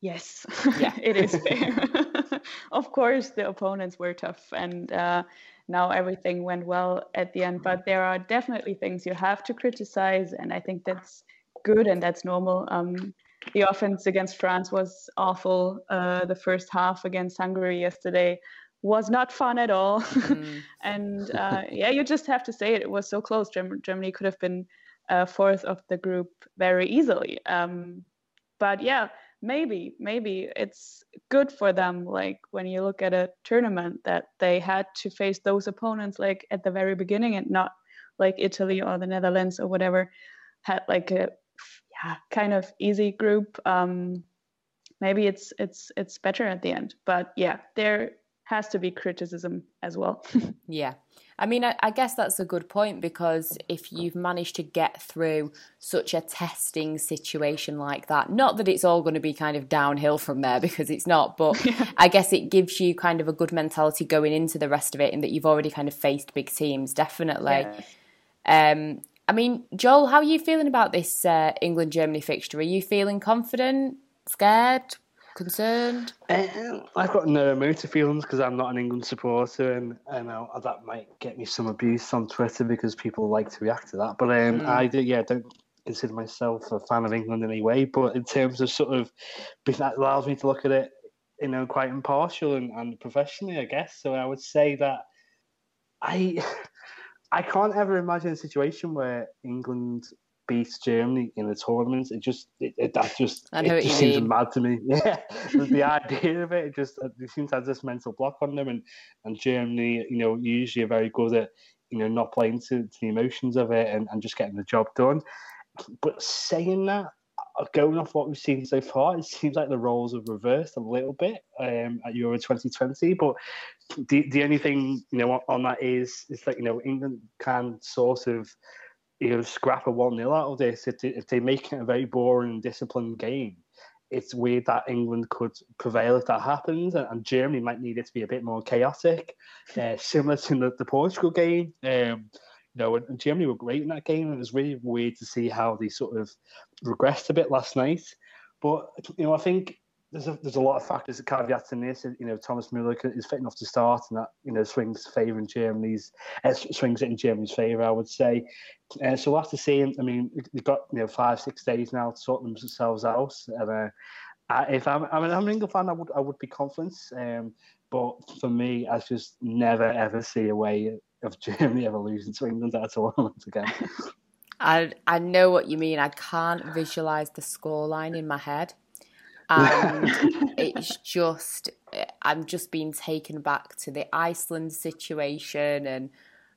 Yes, yeah, it is fair. of course, the opponents were tough, and uh, now everything went well at the end. But there are definitely things you have to criticize, and I think that's good and that's normal. Um, the offense against France was awful. Uh, the first half against Hungary yesterday was not fun at all. Mm. and uh, yeah, you just have to say it. It was so close. Germany could have been uh, fourth of the group very easily. Um, but yeah, maybe maybe it's good for them like when you look at a tournament that they had to face those opponents like at the very beginning and not like Italy or the Netherlands or whatever had like a kind of easy group um maybe it's it's it's better at the end but yeah they're has to be criticism as well. yeah. I mean, I, I, guess that's a good point because if you've managed to get through such a testing situation like that, not that it's all going to be kind of downhill from there because it's not, but I guess it gives you kind of a good mentality going into the rest of it and that you've already kind of faced big teams, definitely. Yeah. Um, I mean, Joel, how are you feeling about this uh, England Germany fixture? Are you feeling confident, scared? concerned? Uh, I've got no emotive feelings because I'm not an England supporter, and I know that might get me some abuse on Twitter because people like to react to that. But um, mm. I do, yeah, don't consider myself a fan of England in any way. But in terms of sort of, that allows me to look at it, you know, quite impartial and, and professionally, I guess. So I would say that I. I can't ever imagine a situation where England beats Germany in the tournament. It just it, it that just I know it just seems mean. mad to me. Yeah, the idea of it, it just it seems to have this mental block on them, and and Germany, you know, usually are very good at you know not playing to, to the emotions of it and, and just getting the job done. But saying that, going off what we've seen so far, it seems like the roles have reversed a little bit um, at Euro 2020. But the the only thing you know on, that is is that you know England can sort of you know, scrap a 1 0 out of this. If they, if they make it a very boring disciplined game, it's weird that England could prevail if that happens, and, and Germany might need it to be a bit more chaotic, uh, similar to the, the Portugal game. Um, you know, and, Germany were great in that game, it was really weird to see how they sort of regressed a bit last night. But you know, I think there's a, there's a lot of factors, that caveats in this. You know, Thomas Muller is fit enough to start, and that you know swings favour in Germany's uh, swings it in Germany's favour. I would say. Uh, so we'll have to see. I mean, they've got you know five six days now to sort themselves out. And uh, I, if I'm, I mean, I'm an England fan, I would I would be confident. Um, but for me, I just never ever see a way of Germany ever losing to England at a tournament again. I I know what you mean. I can't visualize the scoreline in my head and it's just I'm just being taken back to the Iceland situation and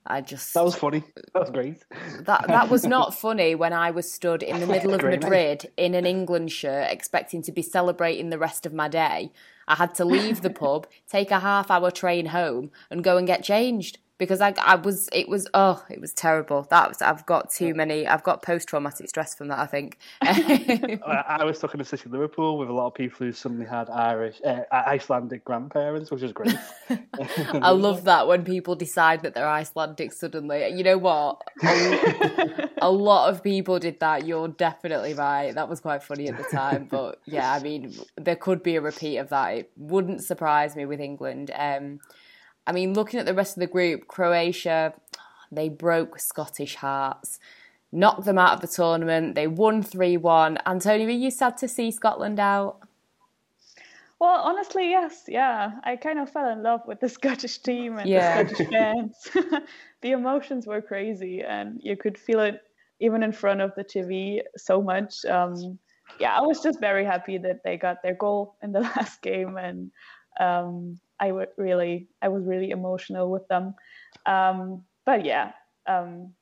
I just That was funny. That was great. That that was not funny when I was stood in the middle of Madrid in an England shirt expecting to be celebrating the rest of my day. I had to leave the pub, take a half hour train home and go and get changed because I, I was it was oh it was terrible. That was I've got too many I've got post traumatic stress from that I think. I, was stuck in a city of Liverpool with a lot of people who suddenly had Irish uh, Icelandic grandparents which is great. I love that when people decide that they're Icelandic suddenly. You know what? A, a lot of people did that. You're definitely right. That was quite funny at the time but yeah I mean there could be a repeat of that. It wouldn't surprise me with England. Um I mean, looking at the rest of the group, Croatia, they broke Scottish hearts, knocked them out of the tournament. They won 3 1. Antonia, were you sad to see Scotland out? Well, honestly, yes. Yeah. I kind of fell in love with the Scottish team and yeah. the Scottish fans. the emotions were crazy, and you could feel it even in front of the TV so much. Um, yeah, I was just very happy that they got their goal in the last game and um, I would really, I was really emotional with them. Um, but yeah, um,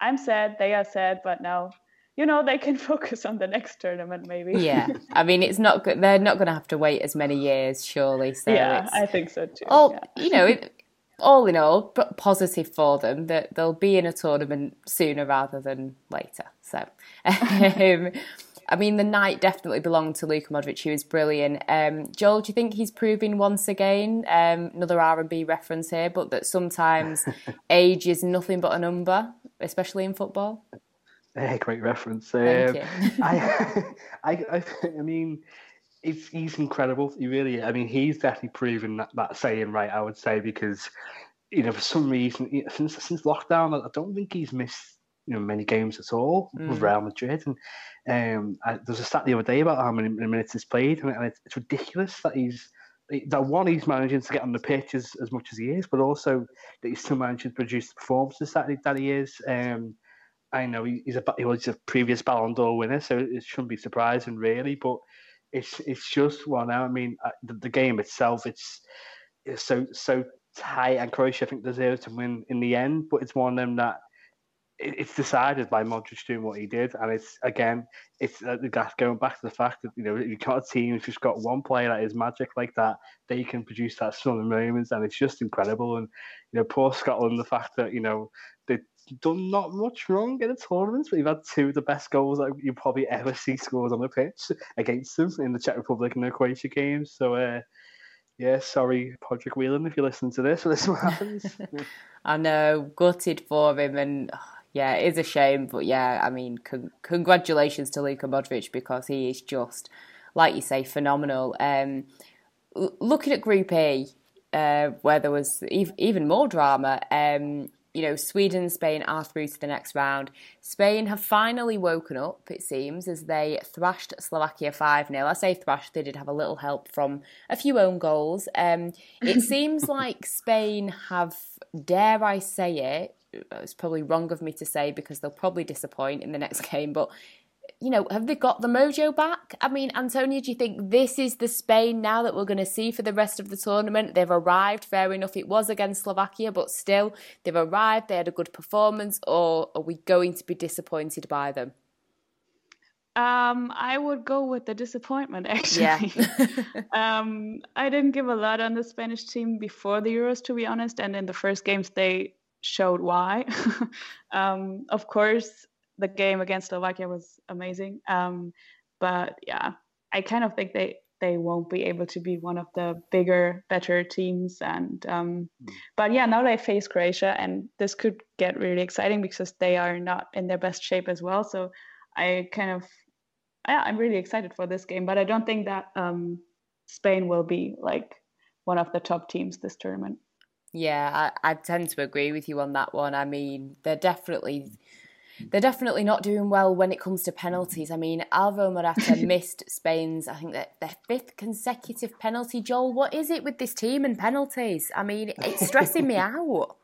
I'm sad. They are sad, but now, you know, they can focus on the next tournament, maybe. yeah, I mean, it's not good. They're not going to have to wait as many years, surely. So yeah, I think so too. All yeah. you know. It, all in all, positive for them that they'll be in a tournament sooner rather than later. So, um, I mean, the night definitely belonged to Luka Modric. He was brilliant. Um, Joel, do you think he's proving once again um, another R and B reference here, but that sometimes age is nothing but a number, especially in football? Yeah, great reference. Thank um, you. I, I, I, I mean, he's, he's incredible. He really, I mean, he's definitely proven that, that saying right. I would say because you know for some reason since since lockdown, I don't think he's missed you know many games at all mm. with Real Madrid. And um, I, there was a stat the other day about how many minutes he's played, and it's, it's ridiculous that he's that one he's managing to get on the pitch as, as much as he is, but also that he's still managing to produce the performances that, that he is. Um, I know he's a he was a previous Ballon d'Or winner, so it shouldn't be surprising really. But it's it's just well now. I mean, uh, the, the game itself, it's it's so so tight, and Croatia I think deserves to win in the end. But it's one of them that it's decided by Modric doing what he did, and it's again, it's uh, going back to the fact that you know you've got a team who's just got one player that is magic like that. They can produce that stunning moments, and it's just incredible. And you know, poor Scotland, the fact that you know they've done not much wrong in the tournament, but you've had two of the best goals that you probably ever see scored on the pitch against them in the Czech Republic and the Croatia games. So. Uh, yeah, sorry, Patrick Whelan, if you listen to this, this happens. I know, gutted for him, and yeah, it is a shame, but yeah, I mean, con- congratulations to Luka Modric because he is just, like you say, phenomenal. Um, l- looking at Group A, uh, where there was ev- even more drama, um, you know, Sweden and Spain are through to the next round. Spain have finally woken up, it seems, as they thrashed Slovakia 5 0. I say thrashed, they did have a little help from a few own goals. Um, it seems like Spain have, dare I say it, it's probably wrong of me to say because they'll probably disappoint in the next game, but you know, have they got the mojo back? I mean, Antonia, do you think this is the Spain now that we're going to see for the rest of the tournament? They've arrived, fair enough, it was against Slovakia, but still, they've arrived, they had a good performance, or are we going to be disappointed by them? Um, I would go with the disappointment actually. Yeah. um, I didn't give a lot on the Spanish team before the Euros, to be honest, and in the first games they showed why. um, of course, the game against Slovakia was amazing. Um, but yeah, I kind of think they they won't be able to be one of the bigger, better teams. And um, mm. but yeah, now they face Croatia, and this could get really exciting because they are not in their best shape as well. So I kind of yeah, I'm really excited for this game. But I don't think that um, Spain will be like one of the top teams this tournament. Yeah, I, I tend to agree with you on that one. I mean, they're definitely they're definitely not doing well when it comes to penalties. I mean, Alvaro Morata missed Spain's, I think, their, their fifth consecutive penalty. Joel, what is it with this team and penalties? I mean, it's stressing me out.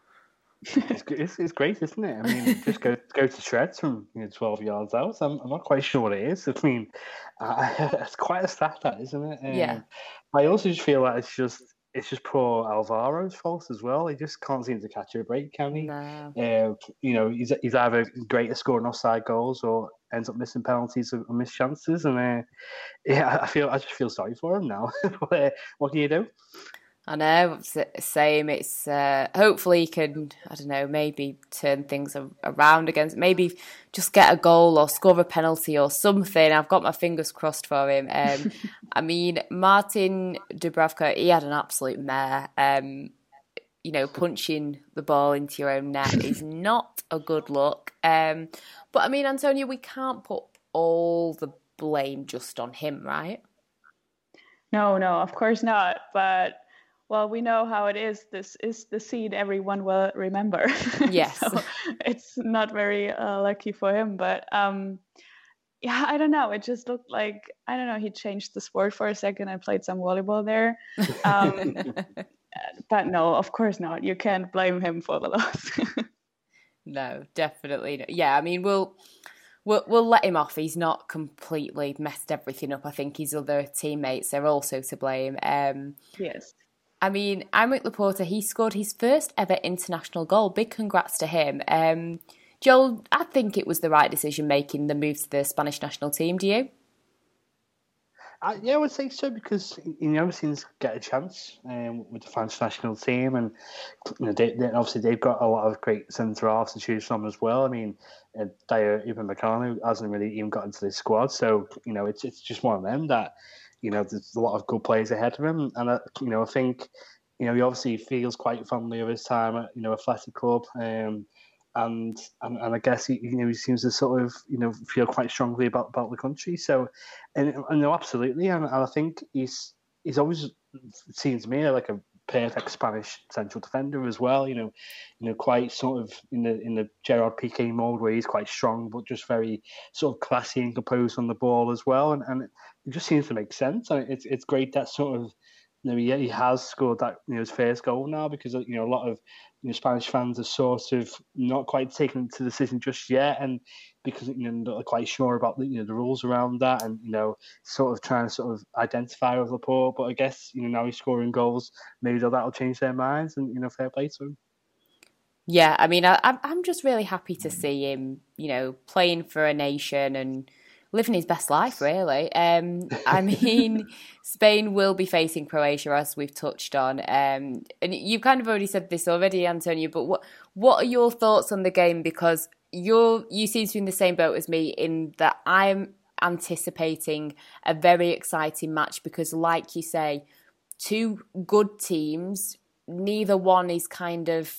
It's, it's, it's, great, isn't it? I mean, just go go to shreds from you know, 12 yards out. I'm, I'm not quite sure what it is. I mean, uh, it's quite a stat, that, isn't it? Um, yeah. I also just feel like it's just it's just poor Alvaro's fault as well. He just can't seem to catch a break, can he? No. Uh, you know, he's, he's either great at scoring offside goals or ends up missing penalties or, missed chances. And uh, yeah, I feel I just feel sorry for him now. Uh, what can you do? I know, same. It's uh, hopefully he can, I don't know, maybe turn things around against, maybe just get a goal or score a penalty or something. I've got my fingers crossed for him. Um, I mean, Martin Dubravka, he had an absolute mare. Um, you know, punching the ball into your own net is not a good look. Um, but I mean, Antonia, we can't put all the blame just on him, right? No, no, of course not. But well, we know how it is. This is the scene everyone will remember. Yes. so it's not very uh, lucky for him, but um, yeah, I don't know. It just looked like I don't know. He changed the sport for a second. I played some volleyball there, um, but no, of course not. You can't blame him for the loss. no, definitely. Not. Yeah, I mean, we'll we'll we'll let him off. He's not completely messed everything up. I think his other teammates are also to blame. Um, yes. I mean, Aymeric Laporte, he scored his first ever international goal. Big congrats to him. Um, Joel, I think it was the right decision making the move to the Spanish national team. Do you? Uh, yeah, I would say so because you seems to get a chance um, with the French national team, and you know, they, they, obviously they've got a lot of great centre halves to choose from as well. I mean, uh, Dayot Upamecano hasn't really even got into the squad, so you know it's it's just one of them that you know, there's a lot of good players ahead of him, and I, you know, I think, you know, he obviously feels quite fondly of his time at you know Athletic Club, um, and, and and I guess he you know he seems to sort of you know feel quite strongly about, about the country. So, and, and no, absolutely, and, and I think he's he's always seems to me like a perfect Spanish central defender as well. You know, you know, quite sort of in the in the Gerard Piqué mode where he's quite strong but just very sort of classy and composed on the ball as well. And and it just seems to make sense. And it's it's great that sort of you know he, he has scored that you know his first goal now because you know a lot of you know Spanish fans are sort of not quite taken to the decision just yet, and because you know they're quite sure about the you know the rules around that, and you know sort of trying to sort of identify with Laporte. But I guess you know now he's scoring goals, maybe that'll change their minds, and you know fair play to him. Yeah, I mean, I, I'm just really happy to see him, you know, playing for a nation and living his best life, really. Um, I mean, Spain will be facing Croatia, as we've touched on. Um, and you've kind of already said this already, Antonia, but what what are your thoughts on the game? Because you're you seem to be in the same boat as me in that I'm anticipating a very exciting match because, like you say, two good teams, neither one is kind of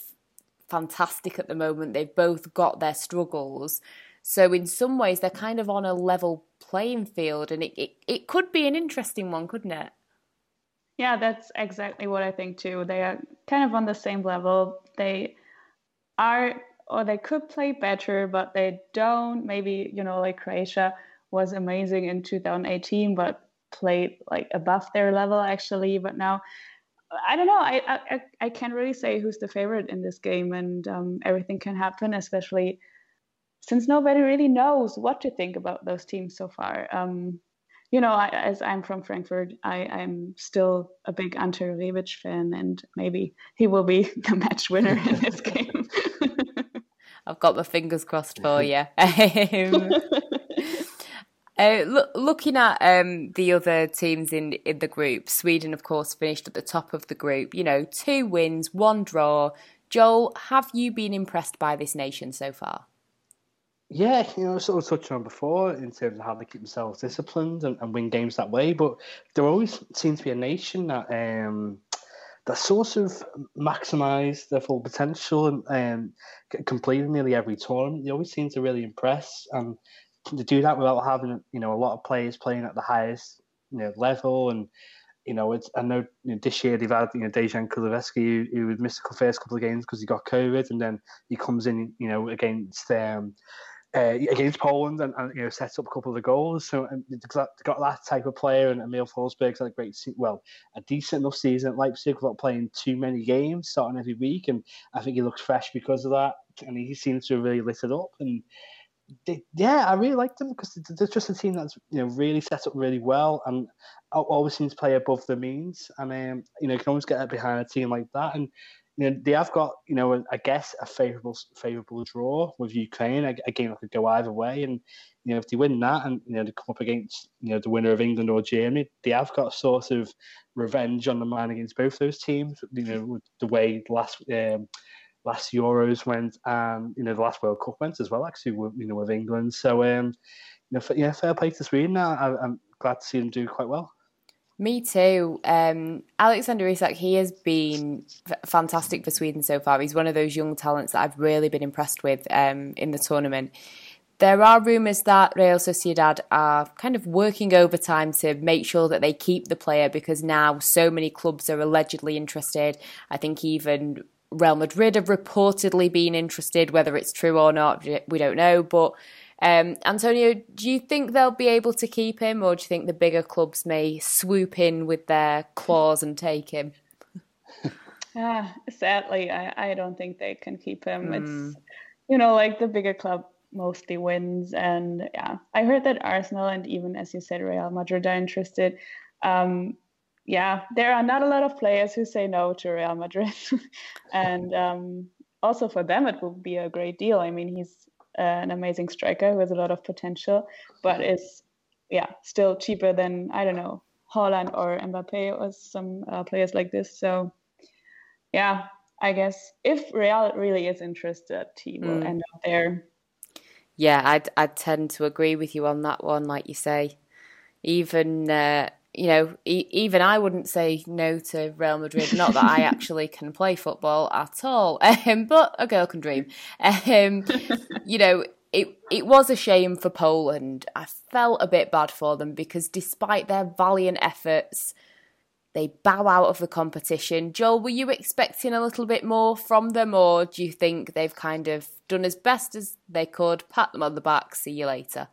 fantastic at the moment. They've both got their struggles. So in some ways, they're kind of on a level playing field, and it, it, it could be an interesting one, couldn't it? Yeah, that's exactly what I think too. They are kind of on the same level. They are, or they could play better, but they don't. Maybe, you know, like Croatia was amazing in 2018, but played like above their level actually. But now, I don't know. I I, I can't really say who's the favorite in this game, and um, everything can happen, especially since nobody really knows what to think about those teams so far. Um, you know, I, as I'm from Frankfurt, I, am still a big Ante Rebic fan, and maybe he will be the match winner in this game. I've got my fingers crossed for you. Um, uh, look, looking at um, the other teams in in the group, Sweden, of course, finished at the top of the group. You know, two wins, one draw. Joel, have you been impressed by this nation so far? Yeah, you know, sort of touched on before in terms of how they keep themselves disciplined and, and win games that way. But there always seems to be a nation that um, that sort of maximise their full potential and um, completing nearly every tournament. They always seem to really impress, and to do that without having you know a lot of players playing at the highest you know level and you know, it's I know you know, this year they've had you know Dejan Kulusevski who, who missed the first couple of games because he got COVID, and then he comes in, you know, against um, uh, against Poland and, and, you know set up a couple of goals. So they've got, that type of player, and Emil Forsberg's had a great, well, a decent enough season at Leipzig without playing too many games, starting every week, and I think he looks fresh because of that, and he seems to have really lit it up. And they, yeah, I really like them because they're just a team that's you know really set up really well and always seems to play above the means. And um, you know, you can always get behind a team like that. And you know, they have got you know, I guess a favourable favourable draw with Ukraine. A, a game that could go either way. And you know, if they win that and you know they come up against you know the winner of England or Germany, they have got sort of revenge on the mind against both those teams. You know, the way last. Um, last Euros went, and you know the last World Cup went as well. Actually, with, you know with England. So um, you know, yeah, fair play to Sweden. I, I'm glad to see them do quite well. Me too. Um, Alexander Isak, he has been f- fantastic for Sweden so far. He's one of those young talents that I've really been impressed with um, in the tournament. There are rumours that Real Sociedad are kind of working overtime to make sure that they keep the player because now so many clubs are allegedly interested. I think even Real Madrid have reportedly been interested, whether it's true or not, we don't know. But um, Antonia, do you think they'll be able to keep him, or do you think the bigger clubs may swoop in with their claws and take him? Ah, sadly, I, I don't think they can keep him. Mm. It's you know like the bigger club mostly wins, and yeah, I heard that Arsenal and even as you said, Real Madrid are interested. Um, yeah, there are not a lot of players who say no to Real Madrid, and um, also for them it will be a great deal. I mean, he's an amazing striker who has a lot of potential, but is yeah still cheaper than I don't know Haaland or Mbappe or some uh, players like this. So yeah, I guess if Real really is interested, he will mm. end up there. Yeah, I'd I'd tend to agree with you on that one. Like you say, even. Uh, you know, e- even I wouldn't say no to Real Madrid. Not that I actually can play football at all, um, but a girl can dream. Um, you know, it it was a shame for Poland. I felt a bit bad for them because despite their valiant efforts, they bow out of the competition. Joel, were you expecting a little bit more from them, or do you think they've kind of done as best as they could, pat them on the back, see you later?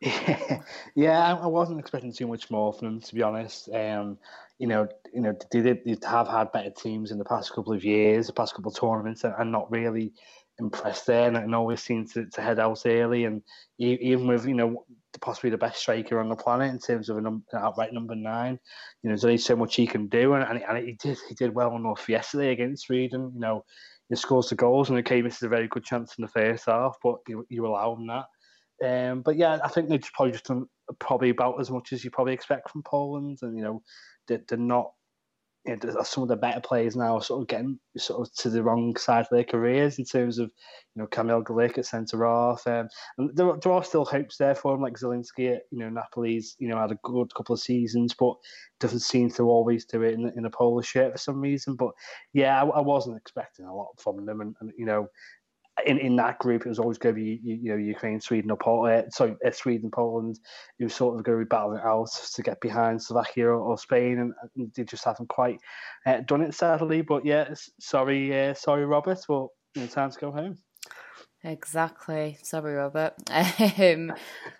Yeah, yeah, I wasn't expecting too much more from them, to be honest. Um, you know, you know, they did they have had better teams in the past couple of years, the past couple of tournaments, and, and not really impressed there, and, and always seemed to, to head out early. And even with you know possibly the best striker on the planet in terms of an outright number nine, you know, there's only so much he can do, and, and, and he did he did well enough yesterday against Sweden. You know, he scores the goals, and okay, misses a very good chance in the first half, but you, you allow him that. Um, but yeah, I think they've probably just done probably about as much as you probably expect from Poland, and you know they're, they're not you know, some of the better players now are sort of getting sort of to the wrong side of their careers in terms of, you know, Kamil Glik at centre half. Um, and there, there are still hopes there for him, like Zielinski you know, Napoli's, you know, had a good couple of seasons, but doesn't seem to always do it in, in a Polish shirt for some reason. But yeah, I, I wasn't expecting a lot from them. And, and, you know, in, in that group, it was always going to be you, you know Ukraine, Sweden, or Poland. Uh, sorry, uh, Sweden, Poland. It was sort of going to be battling out to get behind Slovakia or, or Spain, and, and, they just haven't quite uh, done it sadly. But yeah, sorry, uh, sorry, Robert. Well, it's time to go home. Exactly. Sorry, Robert. Um,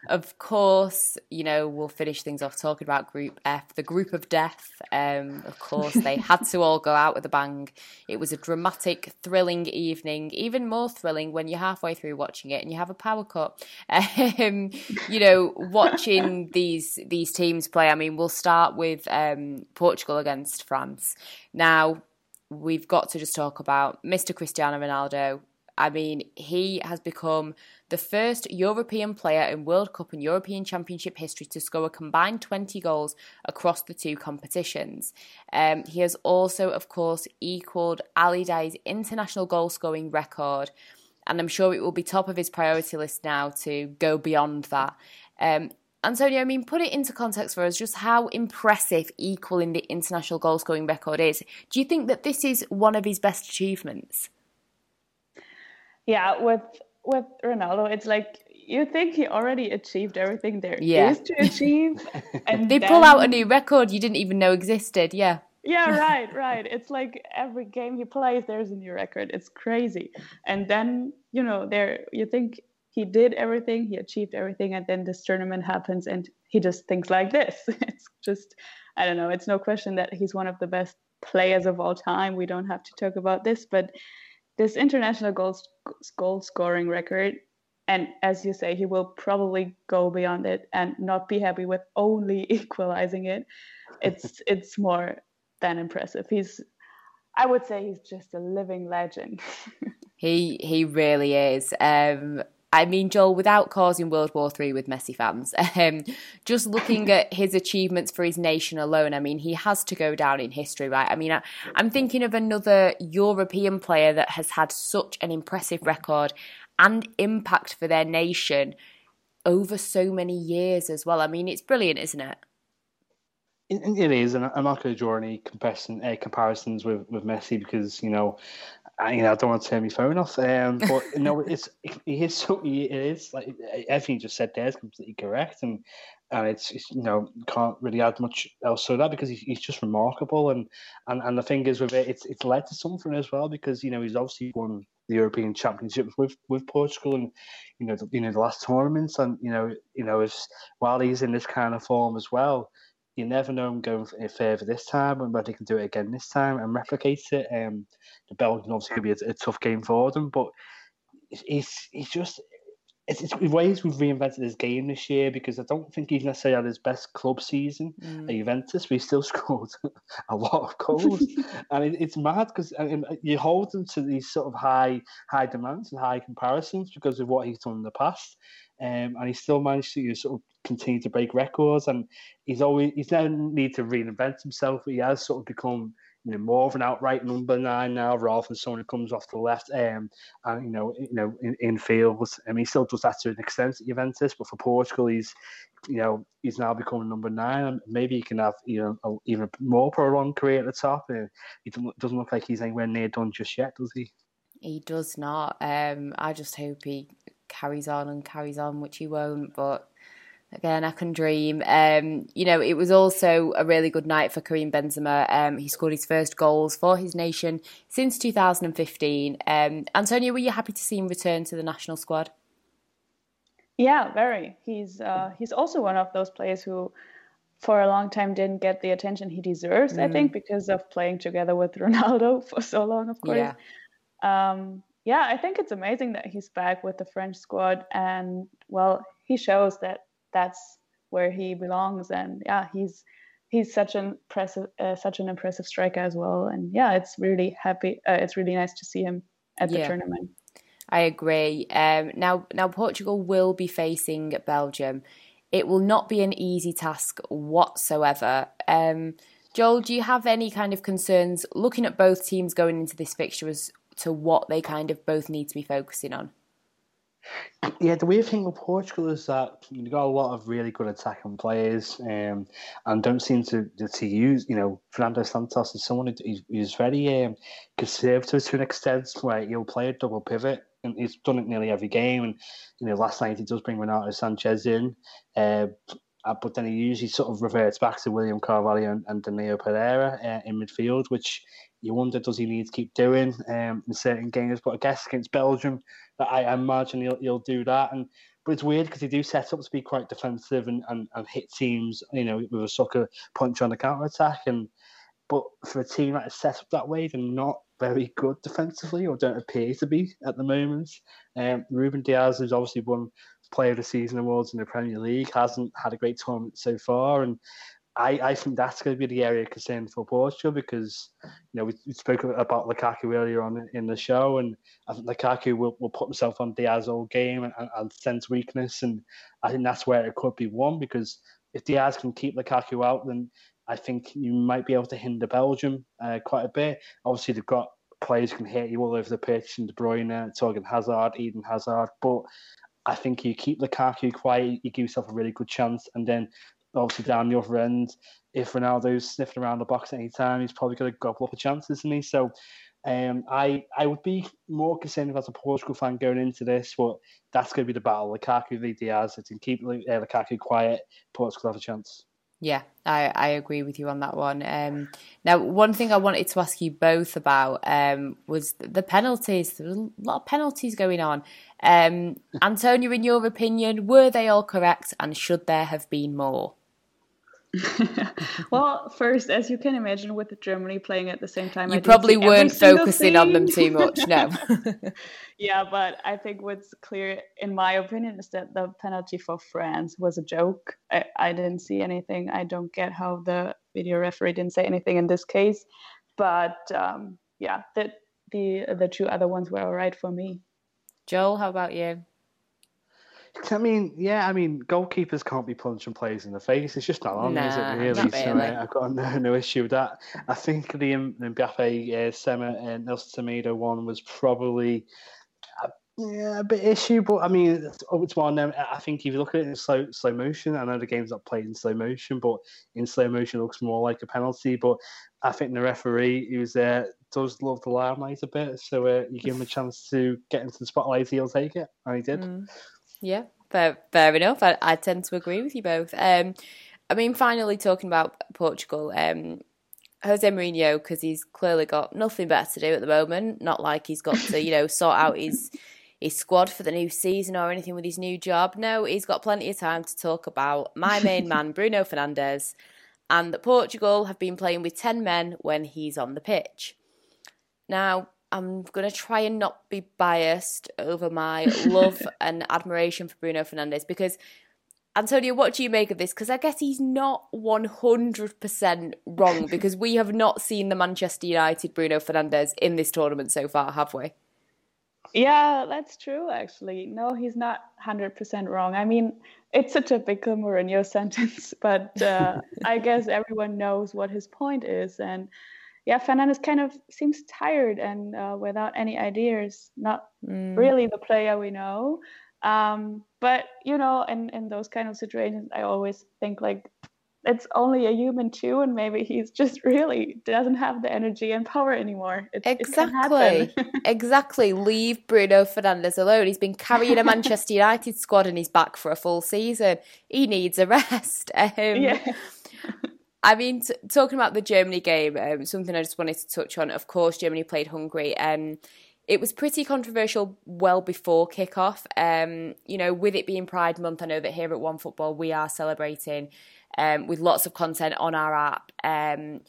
of course, you know, we'll finish things off talking about Group F, the group of death. Um, of course, they had to all go out with a bang. It was a dramatic, thrilling evening, even more thrilling when you're halfway through watching it and you have a power cut. Um, you know, watching these these teams play. I mean, we'll start with um, Portugal against France. Now, we've got to just talk about Mr. Cristiano Ronaldo I mean, he has become the first European player in World Cup and European Championship history to score a combined 20 goals across the two competitions. Um, he has also, of course, equalled Ali Daei's international goal scoring record, and I'm sure it will be top of his priority list now to go beyond that. Um, Antonia, I mean, put it into context for us just how impressive equaling the international goal scoring record is. Do you think that this is one of his best achievements? Yeah, with with Ronaldo, it's like you think he already achieved everything there yeah. is to achieve, and they then... pull out a new record you didn't even know existed. Yeah. Yeah, right, right. It's like every game he plays, there's a new record. It's crazy. And then you know, there you think he did everything, he achieved everything, and then this tournament happens, and he just thinks like this. It's just, I don't know. It's no question that he's one of the best players of all time. We don't have to talk about this, but this international goal, goal scoring record and as you say he will probably go beyond it and not be happy with only equalizing it. It's it's more than impressive. He's i would say he's just a living legend. He he really is. Um I mean, Joel, without causing World War Three with Messi fans, um, just looking at his achievements for his nation alone, I mean, he has to go down in history, right? I mean, I, I'm thinking of another European player that has had such an impressive record and impact for their nation over so many years as well. I mean, it's brilliant, isn't it? It is, and I'm not going to draw any comparison, uh, comparisons with, with Messi because you know I, you know, I don't want to turn my phone off. Um, but know, it's it is so it is like everything you just said there is completely correct, and and it's, it's you know can't really add much else to that because he's, he's just remarkable, and, and and the thing is with it, it's it's led to something as well because you know he's obviously won the European Championships with with Portugal, and you know the, you know the last tournaments, and you know you know as while he's in this kind of form as well you never know him going further this time and whether he can do it again this time and replicate it. Um, the Belgians obviously could be a, a, tough game for them, but it's it's just it's, it's ways we've reinvented his game this year because I don't think he's necessarily had his best club season mm. at Juventus, We still scored a lot of goals, and it, it's mad because you hold him to these sort of high high demands and high comparisons because of what he's done in the past. Um, and he still managed to sort of continue to break records. And he's always he's now need to reinvent himself. He has sort of become you know more of an outright number nine now, rather than someone who comes off the left. Um, and you know you know in, in fields. I mean, he still does that to an extent at Juventus, but for Portugal, he's you know he's now becoming number nine. And maybe he can have you know a, even more prolonged career at the top. Uh, he doesn't look like he's anywhere near done just yet, does he? He does not. Um, I just hope he carries on and carries on, which he won't. But again, I can dream. Um, you know, it was also a really good night for Karim Benzema. Um, he scored his first goals for his nation since 2015. Um, Antonia, were you happy to see him return to the national squad? Yeah, very. He's uh, he's also one of those players who, for a long time, didn't get the attention he deserves. Mm. I think because of playing together with Ronaldo for so long, of course. Yeah. Um, yeah, I think it's amazing that he's back with the French squad, and well, he shows that that's where he belongs, and yeah, he's he's such an impressive, uh, such an impressive striker as well, and yeah, it's really happy, uh, it's really nice to see him at the yeah. tournament. I agree. Um, now, now Portugal will be facing Belgium. It will not be an easy task whatsoever. Um, Joel, do you have any kind of concerns looking at both teams going into this fixture as to what they kind of both need to be focusing on? Yeah, the weird thing with Portugal is that you've got a lot of really good attacking players, um, and don't seem to to use. You know, Fernando Santos is someone who's, who's very um, conservative to an extent, where he'll play a double pivot, and he's done it nearly every game. And you know, last night he does bring Renato Sanches in, uh, but then he usually sort of reverts back to William Carvalho and, and Danilo Pereira uh, in midfield, which you wonder does he need to keep doing um, in certain games. But I guess against Belgium that I imagine he'll, he'll do that. And but it's weird because he do set up to be quite defensive and, and, and hit teams, you know, with a sucker punch on the counter attack. And but for a team that is set up that way, they're not very good defensively, or don't appear to be at the moment. Um, Ruben Dias, has obviously won Player of the Season awards in the Premier League, hasn't had a great tournament so far, and I, I think that's going to be the area of concern for Portugal because you know we, we spoke about Lukaku earlier on in the show, and I think Lukaku will, will put himself on Dias all game and, and, and sense weakness, and I think that's where it could be won because if Dias can keep Lukaku out, then I think you might be able to hinder Belgium uh, quite a bit. Obviously, they've got players who can hit you all over the pitch, and De Bruyne, Torgan Hazard, Eden Hazard, but I think you keep Lukaku quiet, you give yourself a really good chance, and then obviously down the other end, if Ronaldo's sniffing around the box at any time, he's probably going to gobble up a chance, isn't he? So um, I I would be more concerned as a Portugal fan going into this, but that's going to be the battle. Lukaku v Dias. If you keep uh, Lukaku quiet, Portugal have a chance. Yeah, I, I agree with you on that one. Um, now, one thing I wanted to ask you both about um, was the penalties. There was a lot of penalties going on. Um, Antonia, in your opinion, were they all correct and should there have been more? well, first, as you can imagine, with Germany playing at the same time, you probably weren't focusing on them too much. No. yeah, but I think what's clear, in my opinion, is that the penalty for France was a joke. I, I didn't see anything. I don't get how the video referee didn't say anything in this case, but um, yeah, the the the two other ones were all right for me. Joel, how about you? I mean, yeah, I mean, goalkeepers can't be punching players in the face. It's just not on, nah, is it? Really? really. So uh, I've got no, no issue with that. I think the, the Mbappe, uh, Sema, and Nelson Semedo one was probably a, yeah, a bit issue, but I mean, it's, it's one. I think if you look at it in slow slow motion, I know the game's not played in slow motion, but in slow motion, it looks more like a penalty. But I think the referee, who was there, does love the limelight a bit. So uh, you give him a chance to get into the spotlight, he'll take it, and he did. Mm. Yeah, fair, fair enough. I, I tend to agree with you both. Um, I mean, finally talking about Portugal, um, Jose Mourinho, because he's clearly got nothing better to do at the moment. Not like he's got to, you know, sort out his his squad for the new season or anything with his new job. No, he's got plenty of time to talk about my main man, Bruno Fernandes, and that Portugal have been playing with 10 men when he's on the pitch. Now, I'm going to try and not be biased over my love and admiration for Bruno Fernandes because Antonia, what do you make of this? Because I guess he's not 100% wrong because we have not seen the Manchester United Bruno Fernandes in this tournament so far, have we? Yeah, that's true, actually. No, he's not 100% wrong. I mean, it's a typical Mourinho sentence, but uh, I guess everyone knows what his point is. And yeah, Fernandes kind of seems tired and uh, without any ideas, not mm. really the player we know. Um, but you know, in in those kind of situations, I always think like it's only a human too, and maybe he's just really doesn't have the energy and power anymore. It, exactly, it exactly. Leave Bruno Fernandes alone. He's been carrying a Manchester United squad, and he's back for a full season. He needs a rest. Um, yeah. I mean, t- talking about the Germany game, um, something I just wanted to touch on. Of course, Germany played Hungary. Um, it was pretty controversial well before kickoff. Um, you know, with it being Pride Month, I know that here at OneFootball we are celebrating um, with lots of content on our app. Um,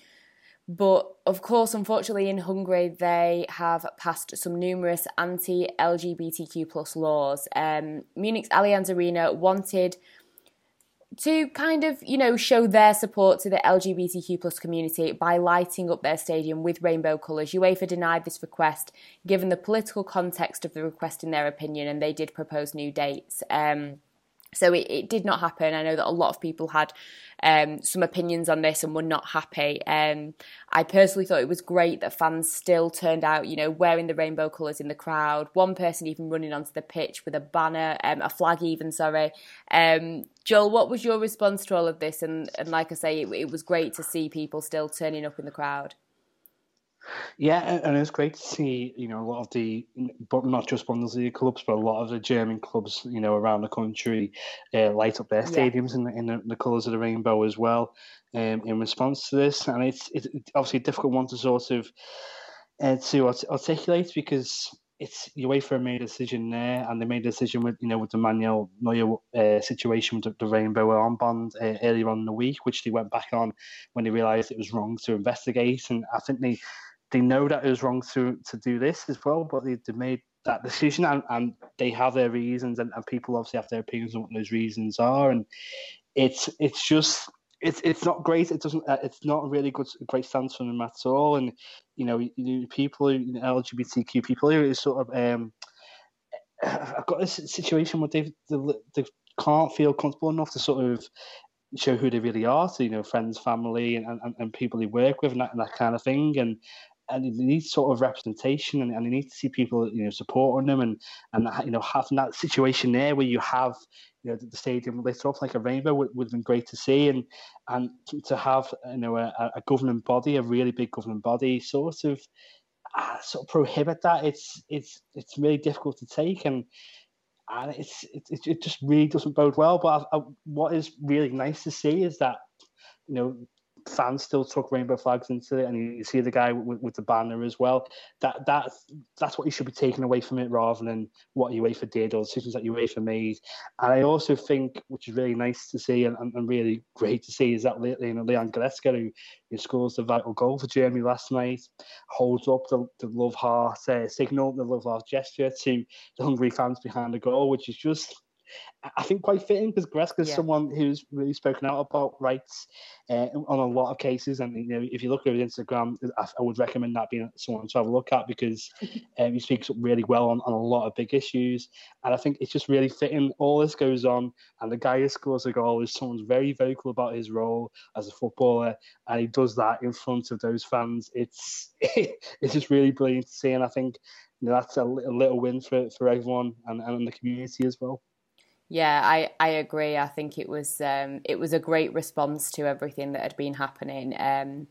but of course, unfortunately, in Hungary, they have passed some numerous anti LGBTQ plus laws. Um, Munich's Allianz Arena wanted to kind of you know show their support to the LGBTQ plus community by lighting up their stadium with rainbow colours. UEFA denied this request given the political context of the request in their opinion, and they did propose new dates. Um, so it, it, did not happen. I know that a lot of people had um, some opinions on this and were not happy. Um, I personally thought it was great that fans still turned out, you know, wearing the rainbow colours in the crowd. One person even running onto the pitch with a banner, um, a flag, even. Sorry, um, Joel. What was your response to all of this? And and like I say, it, it was great to see people still turning up in the crowd. Yeah, and it's great to see, you know, a lot of the, but not just Bundesliga clubs, but a lot of the German clubs, you know, around the country, uh, light up their stadiums yeah. in, the, in the, the colours of the rainbow as well, um, in response to this. And it's, it's obviously a difficult one to sort of uh, to articulate because it's UEFA made a decision there, and they made a decision with you know with the Manuel Neuer uh, situation with the, the rainbow armband uh, earlier on in the week, which they went back on when they realised it was wrong to investigate, and I think they they know that it was wrong to to do this as well, but they, they made that decision and, and they have their reasons and, and people obviously have their opinions on what those reasons are and it's it's just it's it's not great. It doesn't. Uh, it's not a really good great stance from them at all. And you know, you know people, you know, LGBTQ people is sort of um, I've got this situation where they, they can't feel comfortable enough to sort of show who they really are to you know friends, family, and, and, and people they work with, and that, and that kind of thing. And and they need sort of representation and, and they need to see people you know supporting them and and you know having that situation there where you have you know the stadium lit up like a rainbow would, would have been great to see and and to have you know a, a governing body a really big governing body sort of uh, sort of prohibit that. It's it's it's really difficult to take and and it's it, it just really doesn't bode well. But I, I, what is really nice to see is that you know fans still took rainbow flags into it, and you, see the guy with, with, the banner as well. That that that's what you should be taking away from it, rather than what UEFA did or decisions that UEFA made. And I also think, which is really nice to see and, and really great to see, is that you know Leon Goretzka, who, who scores the vital goal for Germany last night, holds up the, the love heart uh, signal, the love heart gesture to the Hungary fans behind the goal, which is just I think quite fitting because Goretzka is yeah. someone who's really spoken out about rights uh, on a lot of cases. And you know, if you look at his Instagram, I, I, would recommend that being someone to have a look at because um, he speaks up really well on, on a lot of big issues. And I think it's just really fitting. All this goes on, and the guy who scores a goal is someone's very vocal about his role as a footballer, and he does that in front of those fans. It's it's just really brilliant to see, and I think you know, that's a, a little win for, for everyone and, and the community as well. Yeah, I, I agree. I think it was um, it was a great response to everything that had been happening. Um,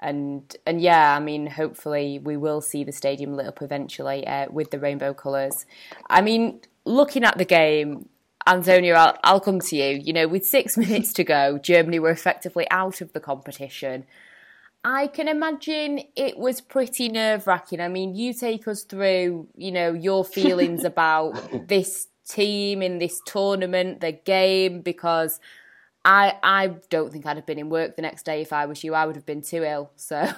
and and yeah, I mean, hopefully we will see the stadium lit up eventually uh, with the rainbow colours. I mean, looking at the game, Antonia, I'll, I'll come to you. You know, with six minutes to go, Germany were effectively out of the competition. I can imagine it was pretty nerve wracking. I mean, you take us through, you know, your feelings about this team in this tournament, the game, because I I don't think I'd have been in work the next day if I was you. I would have been too ill. So.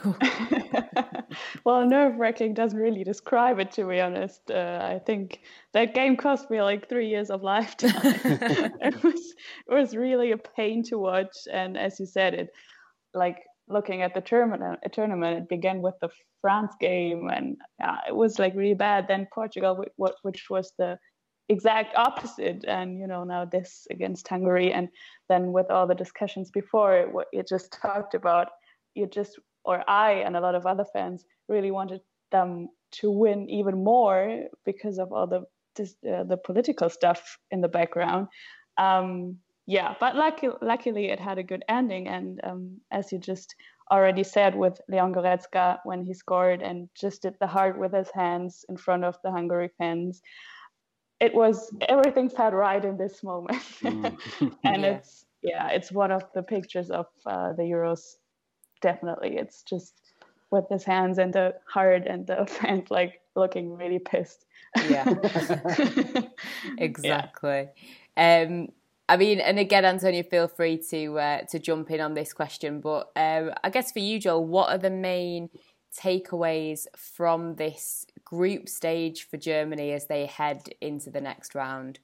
well, nerve wracking doesn't really describe it, to be honest. Uh, I think that game cost me like three years of lifetime. it was it was really a pain to watch, and as you said, it like looking at the tournament, tournament, it began with the France game, and uh, it was like really bad. Then Portugal, which was the exact opposite. And you know now this against hungary and then with all the discussions before what you just talked about you just or i and a lot of other fans really wanted them to win even more because of all the uh, the political stuff in the background. Um, yeah but lucky, luckily it had a good ending. And um, as you just already said with Leon Goretzka when he scored and just did the heart with his hands in front of the Hungary fans it was everything felt right in this moment mm. and yeah. it's yeah it's one of the pictures of uh, the euros definitely it's just with his hands and the heart and the friend like looking really pissed yeah exactly yeah. um I mean, and again, Antonia, feel free to uh, to jump in on this question. But um, I guess for you, Joel, what are the main takeaways from this group stage for Germany as they head into the next round?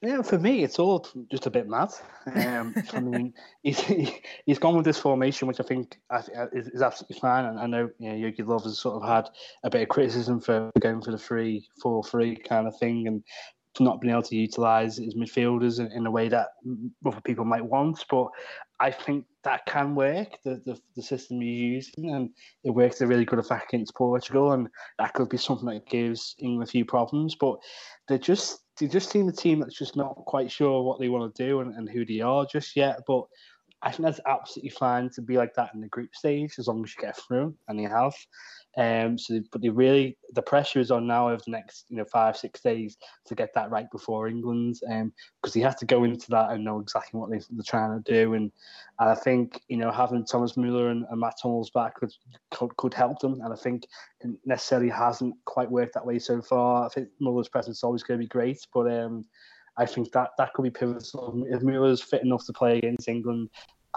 yeah, for me, it's all just a bit mad. Um, I mean, he's he's gone with this formation, which I think is, is absolutely fine. And I know you know Jogi Löw has sort of had a bit of criticism for going for the three four three kind of thing, and not being able to utilise his midfielders in, in, a way that other people might want. But I think that can work, the, the, the system you're using, and it works a really good effect against Portugal, and that could be something that gives England a few problems. But they're just they just seem a team that's just not quite sure what they want to do and, and who they are just yet. But I think that's absolutely fine to be like that in the group stage as long as you get through and you have. Um, so, but they really the pressure is on now over the next you know five six days to get that right before England, um, because they have to go into that and know exactly what they, are trying to do. And, and I think you know having Thomas Müller and, and Mats Hummels back could, could, could help them. And I think necessarily hasn't quite worked that way so far. I think Müller's presence is always going to be great, but um, I think that that could be pivotal. If Müller's fit enough to play against England,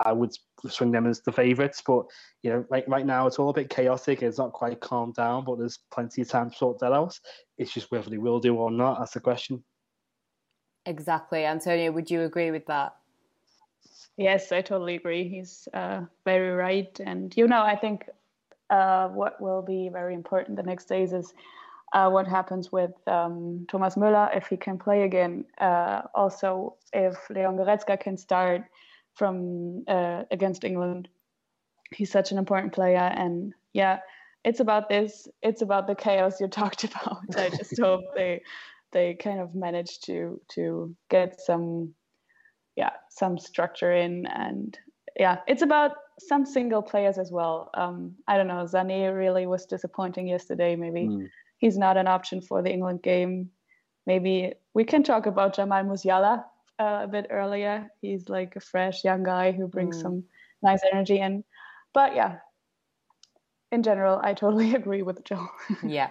I would swing them as the favourites. But you know, right right now it's all a bit chaotic. It's not quite calmed down, but there's plenty of time to sort that out. It's just whether they will do or not. That's the question. Exactly, Antonia. Would you agree with that? Yes, I totally agree. He's uh, very right, and you know, I think uh, what will be very important the next days is uh, what happens with um, Thomas Müller if he can play again. Uh, also, if Leon Goretzka can start from uh, against England. He's such an important player, and yeah, it's about this. It's about the chaos you talked about. I just hope they they kind of manage to to get some yeah some structure in and yeah it's about some single players as well um i don't know Sané really was disappointing yesterday maybe mm. he's not an option for the england game maybe we can talk about jamal musiala uh, a bit earlier. He's like a fresh young guy who brings mm. some nice energy in. But yeah, in general, I totally agree with Joel. yeah.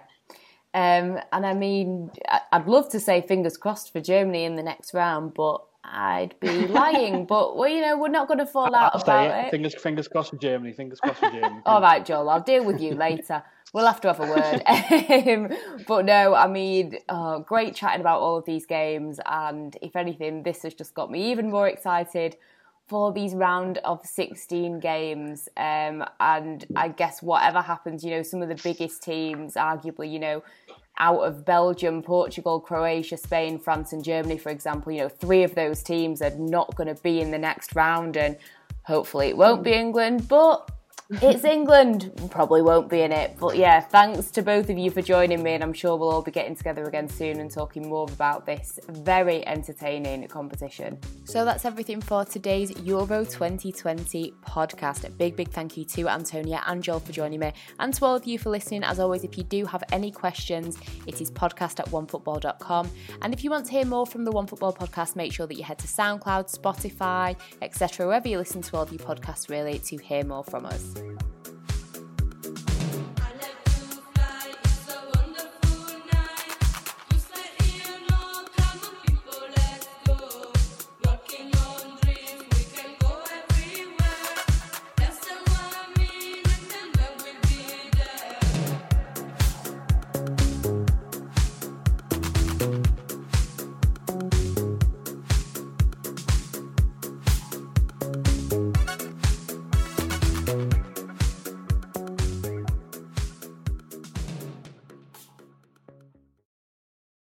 Um, and I mean, I'd love to say fingers crossed for Germany in the next round, but I'd be lying. but well, you know, we're not going to fall out I'll about it. it. Fingers, fingers crossed for Germany. Fingers crossed for Germany. All right, Joel. I'll deal with you later. We'll have to have a word. Um, but no, I mean, oh, great chatting about all of these games. And if anything, this has just got me even more excited for these round of 16 games. Um, and I guess whatever happens, you know, some of the biggest teams, arguably, you know, out of Belgium, Portugal, Croatia, Spain, France, and Germany, for example, you know, three of those teams are not going to be in the next round. And hopefully it won't be mm. England, but it's England. Probably won't be in it. But yeah, thanks to both of you for joining me, and I'm sure we'll all be getting together again soon and talking more about this very entertaining competition. So that's everything for today's Euro 2020 podcast. A big, big thank you to Antonia and Joel for joining me, and to all of you for listening. As always, if you do have any questions, it is podcast at onefootball.com. And if you want to hear more from the OneFootball podcast, make sure that you head to SoundCloud, Spotify, etc., wherever you listen to all of your podcasts, really, to hear more from us. Thank you.